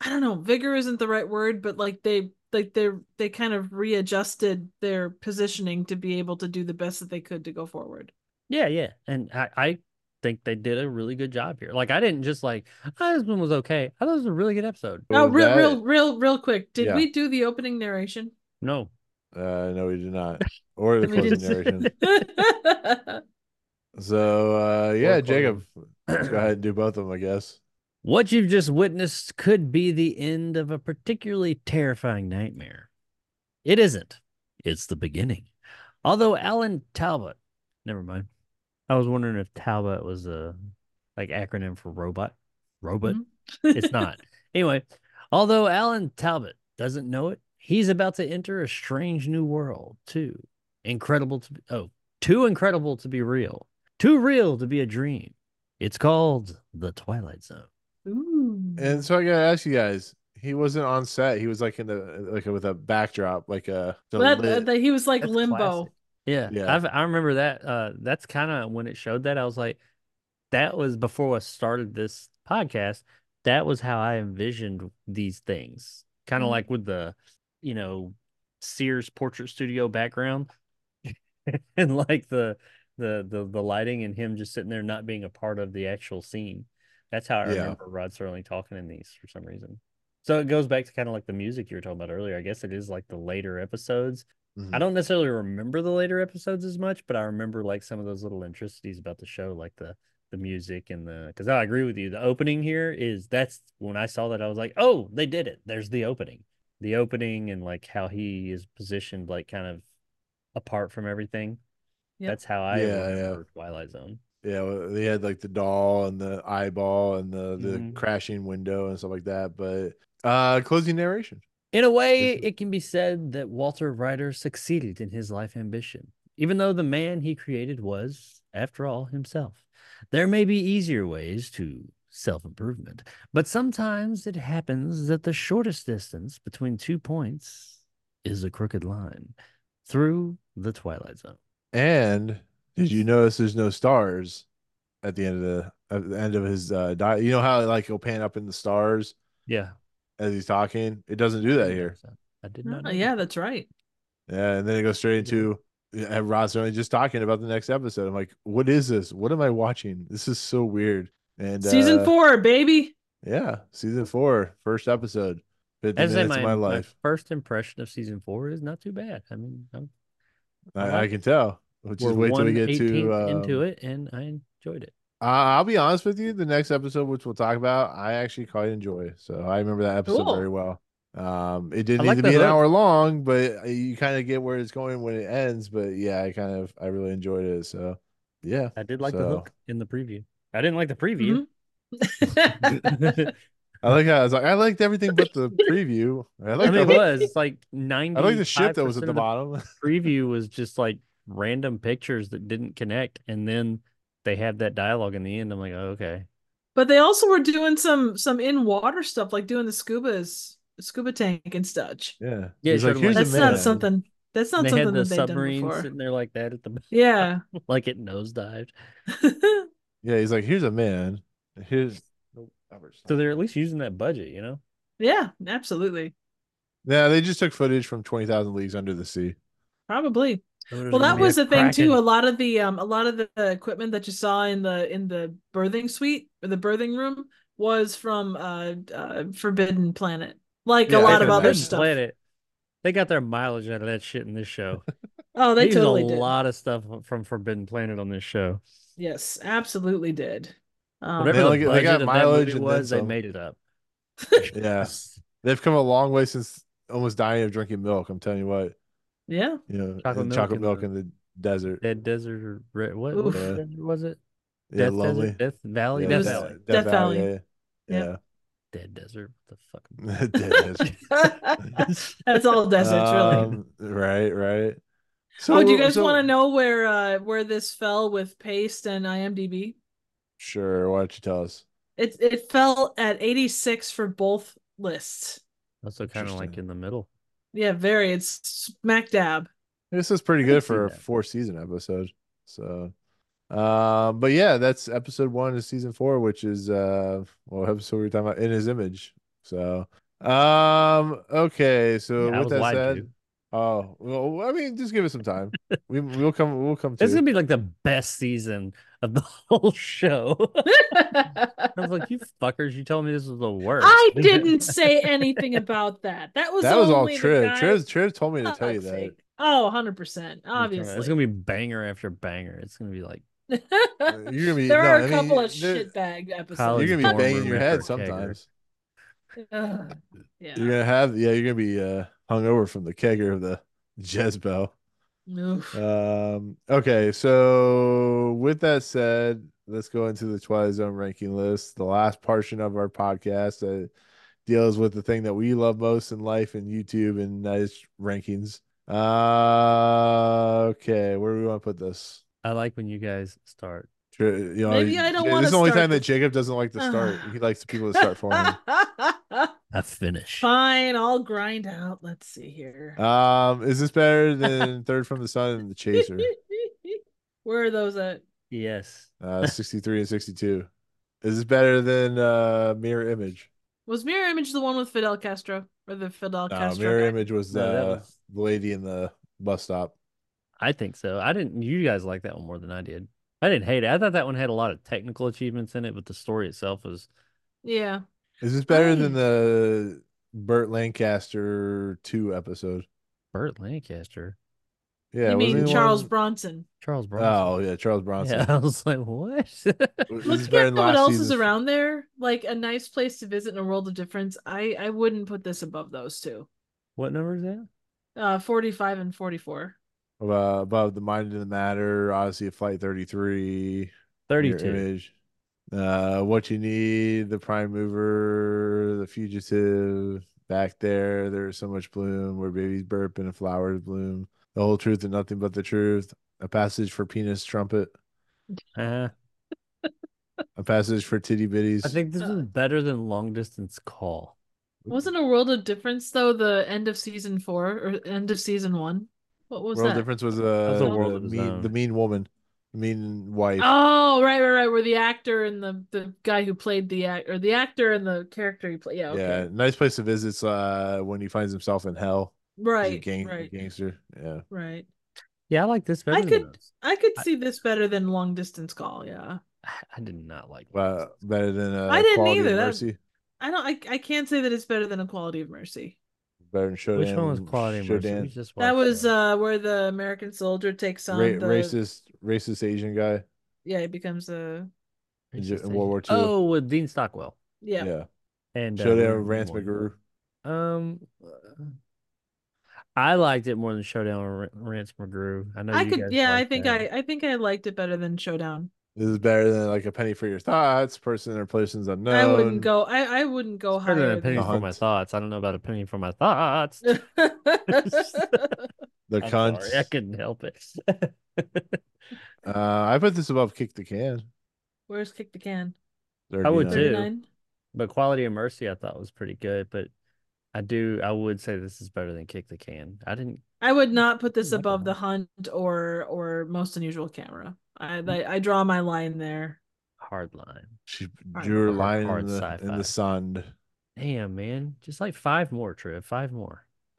I don't know, vigor isn't the right word, but like they like they're they kind of readjusted their positioning to be able to do the best that they could to go forward. Yeah, yeah. And I, I think they did a really good job here. Like I didn't just like oh, this one was okay. I thought it was a really good episode. Oh, real, that- real, real, real quick. Did Yeah. we do the opening narration? No. Uh, no, we did not. Or the closing narration. So uh, yeah. Jacob, let's go ahead and do both of them, I guess. What you've just witnessed could be the end of a particularly terrifying nightmare. It isn't. It's the beginning. Although Alan Talbot, never mind. I was wondering if Talbot was a like acronym for robot. Robot. Mhm. it's not. Anyway, although Alan Talbot doesn't know it, he's about to enter a strange new world, too. Incredible to be, oh, too incredible to be real. Too real to be a dream. It's called The Twilight Zone. Ooh. And so I gotta ask you guys, he wasn't on set. He was like in the like with a backdrop, like a the that, that he was like That's limbo. classic. Yeah, Yeah. I've, I remember that. Uh, that's kind of when it showed that I was like, that was before I started this podcast. That was how I envisioned these things, kind of Mhm. like with the, you know, Sears portrait studio background, and like the, the the the lighting and him just sitting there not being a part of the actual scene. That's how I Yeah. remember Rod Serling talking in these for some reason. So it goes back to kind of like the music you were talking about earlier. I guess it is like the later episodes Mhm. I don't necessarily remember the later episodes as much, but I remember like some of those little intricacies about the show, like the the music and the because I agree with you. The opening here is that's when I saw that I was like, oh, they did it. There's the opening. The opening and like how he is positioned like kind of apart from everything. Yep. That's how I Yeah, yeah. remember Twilight Zone. Yeah, well, they had like the doll and the eyeball and the the Mhm. crashing window and stuff like that. But uh closing narration. In a way, it can be said that Walter Ryder succeeded in his life ambition, even though the man he created was, after all, himself. There may be easier ways to self improvement, but sometimes it happens that the shortest distance between two points is a crooked line through the Twilight Zone. And did you notice there's no stars at the end of the at the end of his uh di- you know how like he'll pan up in the stars Yeah. As he's talking? It doesn't do that here. I did not. Oh, yeah, that's right. Yeah, and then it goes straight into yeah, Rod Serling just talking about the next episode. I'm like, what is this? What am I watching? This is so weird. And Season uh, four, baby. yeah, season four, first episode, fifty As I say, minutes my, of my my life. first impression of season four is not too bad. I mean, I'm, I I, I can tell. Which we're is wait till we get to um, into it, and I enjoyed it. Uh, I'll be honest with you. The next episode, which we'll talk about, I actually quite enjoy. So I remember that episode Cool. very well. Um, it didn't I like need to the be an hour long, but you kind of get where it's going when it ends. But yeah, I kind of I really enjoyed it. So yeah, I did like the hook in the preview. I didn't like the preview. I like how I was like I liked everything but the preview. I I like mean, the it hook. was like ninety. I like the ship that was at the bottom. preview was just like random pictures that didn't connect, and then they had that dialogue in the end. I'm like, oh, okay. but they also were doing some some in water stuff, like doing the scuba's scuba tank and such. yeah, Yeah, He's like, here's like- a That's not something. That's not something had the that they've done before. sitting there like that at the Yeah. like it nosedived. Yeah, he's like, here's a man. Here's So oh, they're at least using that budget, you know. yeah, absolutely. yeah. They just took footage from Twenty Thousand Leagues Under the Sea. Probably. Well, that was the thing too. A lot of the um, a lot of the equipment that you saw in the in the birthing suite or the birthing room was from uh, uh Forbidden Planet, like Yeah, a I lot of other imagine. stuff. Planet. They got their mileage out of that shit in this show. Oh, they used totally a did. lot of stuff from Forbidden Planet on this show. Yes, absolutely did. Um, Whatever They the only they got of that mileage movie was, they made it up. Yeah, they've come a long way since almost dying of drinking milk. I'm telling you what. Yeah. You know, Chocolate and milk chocolate in milk the- in the desert. Dead Desert or Red, what, what Oof. desert was it? Yeah, Death lonely. Desert, Death Valley, Yeah, Death Death- Valley, Death, Death Valley. Valley. Yeah. Yep. Dead Desert. What the fuck? Dead Desert. That's all deserts, really. Um, right, right. So, oh, do you guys so- want to know where uh where this fell with Paste and IMDb? Sure. Why don't you tell us? It it fell at 86 for both lists. Also, kind of like in the middle. Yeah, very. It's smack dab. This is pretty good for a four season episode. So, um, but yeah, that's episode one of season four, which is uh, what episode we were talking about in his image. So, um, okay, so Yeah, with that said, to. oh, well, I mean, just give it some time. we we'll come, we'll come to. This is gonna be like the best season of the whole show. I was like, you fuckers, you told me this was the worst. I didn't say anything about that. That was that was all only the Triv. Triv, Triv told me to tell you that. fake. Oh, 100%. Obviously. It's gonna be banger after banger. It's gonna be like You're gonna be. there no, are I a mean, couple of shitbag episodes. You're gonna be banging your head sometimes. Ugh, yeah. You're gonna have, yeah, you're gonna be uh hungover from the kegger of the Jezebel. Oof. Um, okay, so with that said, let's go into the Twilight Zone ranking list, the last portion of our podcast that deals with the thing that we love most in life and YouTube, and that is rankings. Uh, okay, where do we want to put this? I like when you guys start. Tr- You know, Maybe I don't This wanna is the only start time that Jacob doesn't like to start. he likes the people to start for him. I finish. Fine, I'll grind out. Let's see here. Um, is this better than Third from the Sun and the Chaser? Where are those at? Yes. Uh, 63 and 62. Is this better than uh Mirror Image? Was Mirror Image the one with Fidel Castro? Or the Fidel No, Castro? Mirror guy? Image was No, uh, was- the lady in the bus stop. I think so. I didn't. You guys like that one more than I did. I didn't hate it. I thought that one had a lot of technical achievements in it, but the story itself was. Yeah. Is this better than the Burt Lancaster 2 episode? Burt Lancaster, Yeah, you mean Charles one- Bronson? Charles Bronson. Oh, yeah, Charles Bronson. yeah. I was like, what? Is this Looking better at what last else is around there, like a nice place to visit in a world of difference, I I wouldn't put this above those two. what number is that? Uh, forty-five and forty-four. Uh, above the Mind of the Matter, Odyssey of Flight 33. Mirror Thirty-two. Image. Uh, what you need, the prime mover, the fugitive, back there, there's so much bloom, where babies burp and flowers bloom, the whole truth and nothing but the truth, a passage for penis trumpet, Uh, a passage for titty bitties. I think this is better than long distance call. Wasn't a world of difference though the end of season four or end of season one? What was World that? difference was uh was a the world of mean, the mean woman, the mean wife. Oh, right, right, right. Where the actor and the the guy who played the act or the actor and the character he played. Yeah, okay. Yeah, nice place to visit. Uh, when he finds himself in hell, He's a Right, gang, right, gangster. Yeah, right. Yeah, I like this better. I than could. I could I- see this better than long distance call. Yeah, I did not like. uh, better than uh, I didn't Quality either, that- Mercy. I don't. I I can't say that it's better than Equality of Mercy. Better than Showdown. Which one was Quality of Mercy? Just That watched was uh where the American soldier takes on Ra- the racist, racist Asian guy yeah he becomes a in, Racist J- in World War II. Oh, with Dean Stockwell yeah. yeah. and uh, Showdown Ron with Rance Moore. McGrew. Um, uh, I liked it more than Showdown with Rance McGrew. I know I you could guys yeah I think that. I I think I liked it better than Showdown. This is better than like a penny for your thoughts, person or persons unknown. I wouldn't go I I wouldn't go It's better than a penny The for my thoughts. I don't know about a penny for my thoughts. The I'm cunt. sorry, I couldn't help it. Uh, I put this above kick the can. Where's kick the can? I would too. but Quality of Mercy, I thought was pretty good. But I do, I would say this is better than Kick the Can. I didn't. I would not put this above the hunt or or most unusual camera. I I, I draw my line there. Hard line. She Hard- drew a hard- line hard in the, in sci-fi. the sand. Damn, man. Just like five more, Triv. Five more.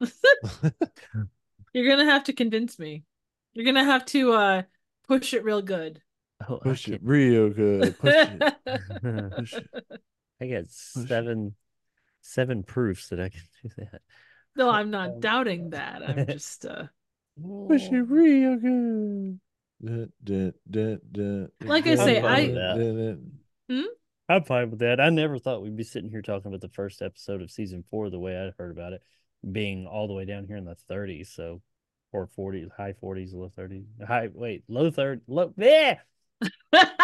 You're gonna have to convince me. You're gonna have to uh push it real good. Oh, I Push it real good. Push it. Push it. I got seven, seven proofs that I can do that. no, I'm not Um, doubting that. I'm just uh Push it real good. Dun, dun, dun, dun, Like I say, I- dun, dun. I'm fine with that. I never thought we'd be sitting here talking about the first episode of season four the way I heard about it, being all the way down here in the 30s. So, or 40s, high 40s, low 30s, high, wait, low third, low, yeah.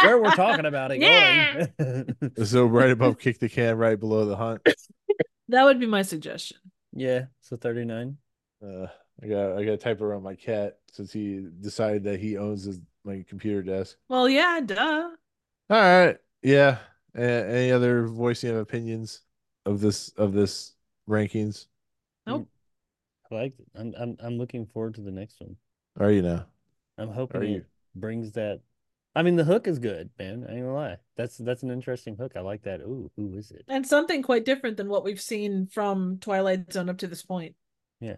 where we're talking about it Yeah. going. So right above kick the can, right below the hunt. That would be my suggestion. yeah, so 39. Uh, I got I got to type around my cat since he decided that he owns his, my computer desk. Well, yeah, duh. All right, yeah. A- any other voicing of opinions of this of this rankings? Nope. I like it. I'm I'm I'm looking forward to the next one. Are you now? I'm hoping Are it you? brings that. I mean, the hook is good, man. I ain't gonna lie. That's that's an interesting hook. I like that. Ooh, who is it? And something quite different than what we've seen from Twilight Zone up to this point. Yeah.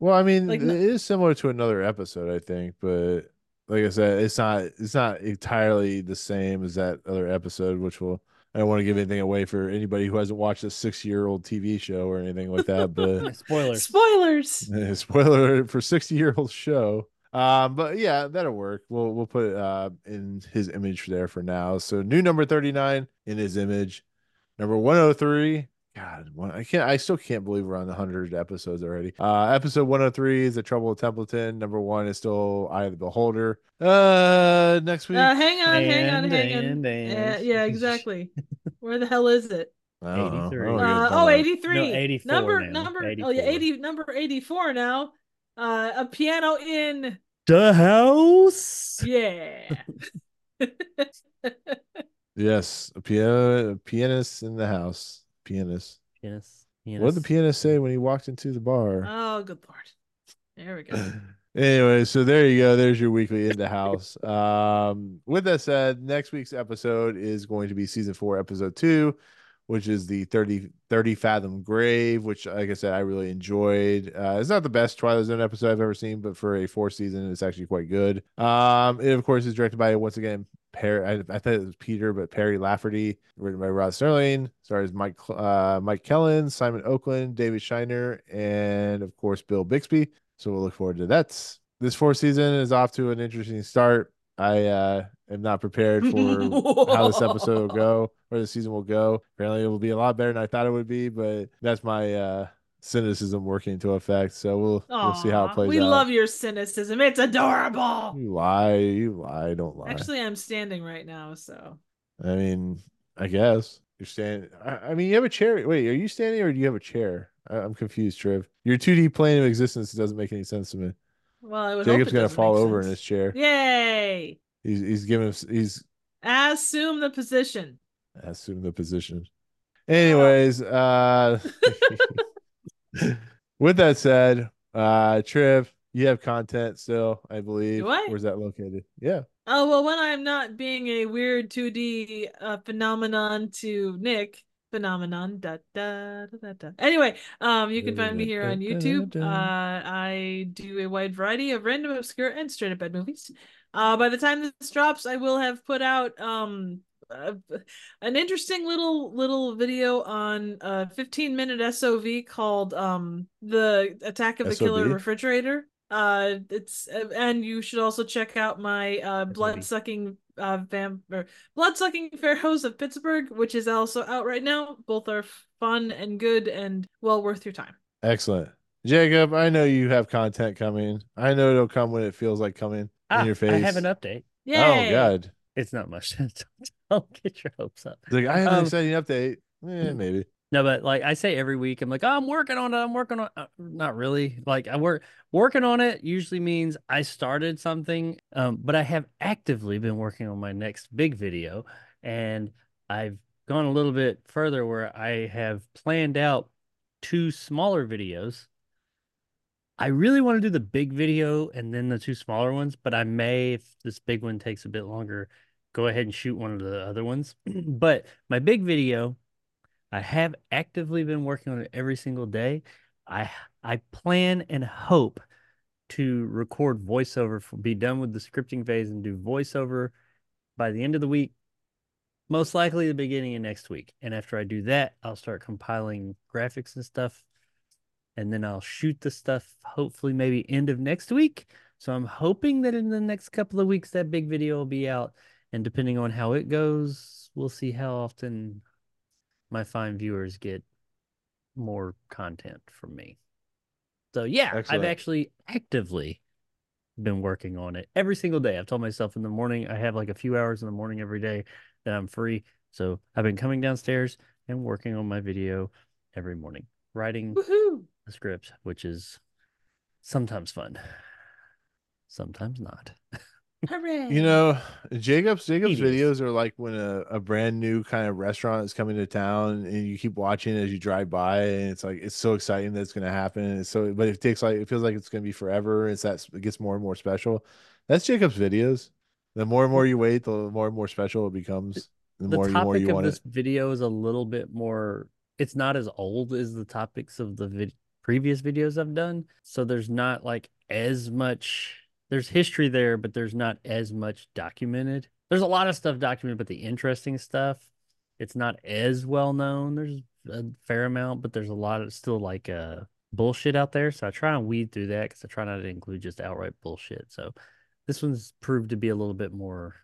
Well, I mean, Like, it no- is similar to another episode, I think, but like I said, it's not it's not entirely the same as that other episode, which will I don't want to give anything away for anybody who hasn't watched a six year old TV show or anything like that, but Spoilers. Spoilers. spoiler alert for 60 year old show um but yeah that'll work we'll we'll put it uh in his image there for now so new number 39 in his image number 103 god one, i can't i still can't believe we're on the 100 episodes already uh episode 103 is the trouble with templeton number one is still eye of the beholder uh next week Uh, hang on, hang on, And, hang on. and, Yeah, and. yeah, exactly. Where the hell is it? I don't know. I 83. don't wanna get Uh, oh, 83. No, 84 number now, number oh yeah, 84. 80 number 84 now. Uh a piano in The house. yeah. yes a piano a pianist in the house pianist Pianist. what did the pianist say when he walked into the bar oh, good lord. There we go. anyway, so there you go. There's your weekly in the house. Um, with that said, next week's episode is going to be season four, episode two, which is the 30, 30 Fathom Grave, which, like I said, I really enjoyed. Uh, it's not the best Twilight Zone episode I've ever seen, but for a fourth season, it's actually quite good. Um, it, of course, is directed by, once again, Perry, I, I thought it was Peter, but Perry Lafferty, written by Rod Serling, stars Mike uh, Mike Kellin, Simon Oakland, David Sheiner, and of course Bill Bixby. So we'll look forward to that. This fourth season is off to an interesting start. I uh, am not prepared for how this episode will go or the season will go. Apparently, it will be a lot better than I thought it would be, but that's my uh, cynicism working into effect. So we'll we'll see how it plays we out. love your cynicism. It's adorable. You lie, you lie, don't lie. Actually, I'm standing right now, so I mean, I guess you're standing. I, I mean, you have a chair. Wait, are you standing or do you have a chair? I, I'm confused, Triv. Your 2D plane of existence doesn't make any sense to me. Well, I would Jacob's gonna fall over in his chair. Yay! He's he's giving he's Assume the position. assume the position. Anyways, uh with that said, uh Triv, you have content still, I believe. I? Where's that located? Yeah. Oh well, when I'm not being a weird 2D uh, phenomenon to Nick phenomenon. Da, da, da, da. Anyway, um, you can find me here on YouTube. Uh, I do a wide variety of random, obscure, and straight up bad movies. Uh, by the time this drops, I will have put out um uh, an interesting little little video on a 15 minute SOV called um the Attack of the Killer Refrigerator. Uh, it's uh, and you should also check out my uh blood sucking uh vamp or blood sucking pharaohs of Pittsburgh, which is also out right now. Both are fun and good and well worth your time. Excellent. Jacob, I know you have content coming. I know it'll come when it feels like coming Ah, in your face. I have an update. Yay! Oh god. It's not much. don't, don't get your hopes up. It's like I have an Um, exciting update. Eh, maybe. No, but like I say every week, I'm like, oh, I'm working on it. I'm working on. Uh, not really. Like I work working on it usually means I started something, um, but I have actively been working on my next big video, and I've gone a little bit further where I have planned out two smaller videos. I really want to do the big video and then the two smaller ones, but I may, if this big one takes a bit longer, go ahead and shoot one of the other ones. but my big video. I have actively been working on it every single day. I I plan and hope to record voiceover for be done with the scripting phase and do voiceover by the end of the week, most likely the beginning of next week. And after I do that, I'll start compiling graphics and stuff. And then I'll shoot the stuff hopefully maybe end of next week. So I'm hoping that in the next couple of weeks that big video will be out. And depending on how it goes, we'll see how often my fine viewers get more content from me. So yeah, I've actually actively been working on it every single day. I've told myself in the morning I have like a few hours in the morning every day that I'm free. So I've been coming downstairs and working on my video every morning, writing Woohoo! the script, which is sometimes fun, sometimes not. Hooray! You know, Jacob's Jacob's videos are like when a, a brand new kind of restaurant is coming to town and you keep watching as you drive by and it's like it's so exciting that it's gonna happen. And so but it takes like it feels like it's gonna be forever. It's that it gets more and more special. That's Jacob's videos. The more and more you wait, the more and more special it becomes. The, the more you more topic you of want this it. video is a little bit more it's not as old as the topics of the vid- previous videos I've done so there's not like as much there's history there but there's not as much documented there's a lot of stuff documented but the interesting stuff it's not as well known there's a fair amount but there's a lot of still like uh bullshit out there so I try and weed through that because I try not to include just outright bullshit so this one's proved to be a little bit more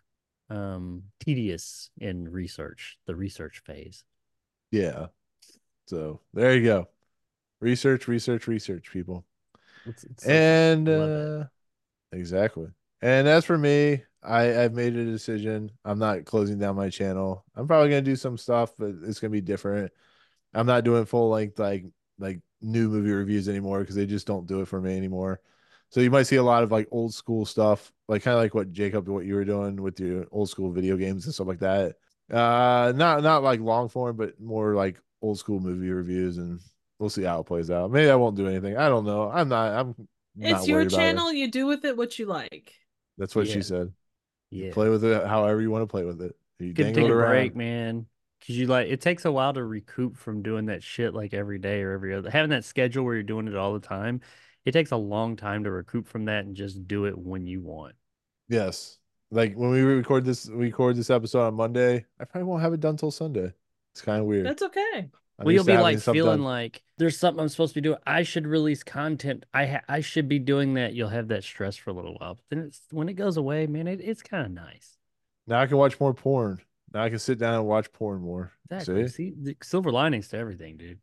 um tedious in research the research phase Yeah. So there you go. Research, research, research, people. It's- it's. And uh exactly. And as for me, I I've made a decision. I'm not closing down my channel. I'm probably gonna do some stuff, but it's gonna be different. I'm not doing full length like like new movie reviews anymore because they just don't do it for me anymore. So you might see a lot of like old school stuff, like kind of like what Jacob, what you were doing with your old school video games and stuff like that. Uh, not not like long form, but more like old school movie reviews, and we'll see how it plays out. Maybe I won't do anything. I don't know. I'm not. I'm. It's your worried about it. channel. You do with it what you like. That's what Yeah. she said. You yeah Play with it however you want to play with it. You you can dangle take it a around. break man because you like it takes a while to recoup from doing that shit like every day or every other having that schedule where you're doing it all the time it takes a long time to recoup from that and just do it when you want Yes. Like when we record this, we record this episode on Monday. I probably won't have it done till Sunday. It's kind of weird. That's okay. I'm well, you'll be like feeling done. like there's something I'm supposed to be doing. I should release content. I ha- I should be doing that. You'll have that stress for a little while, but then it's when it goes away, man. It, it's kind of nice. now I can watch more porn. Now I can sit down and watch porn more. Exactly. See? See, the silver linings to everything, dude.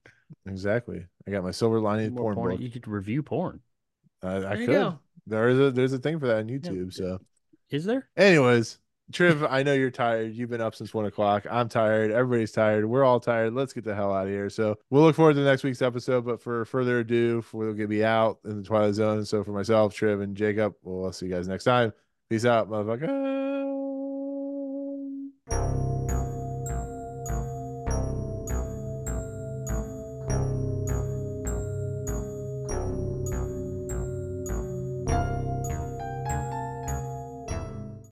Exactly. I got my silver lining porn, porn. book. You could review porn. I, I could. go. There is a there's a thing for that on YouTube. So, Is there? anyways, Triv, I know you're tired. You've been up since one o'clock. I'm tired. Everybody's tired. We're all tired. Let's get the hell out of here. So we'll look forward to next week's episode. But for further ado, we'll get me out in the Twilight Zone. So for myself, Triv, and Jacob, well, see you guys next time. Peace out, motherfucker.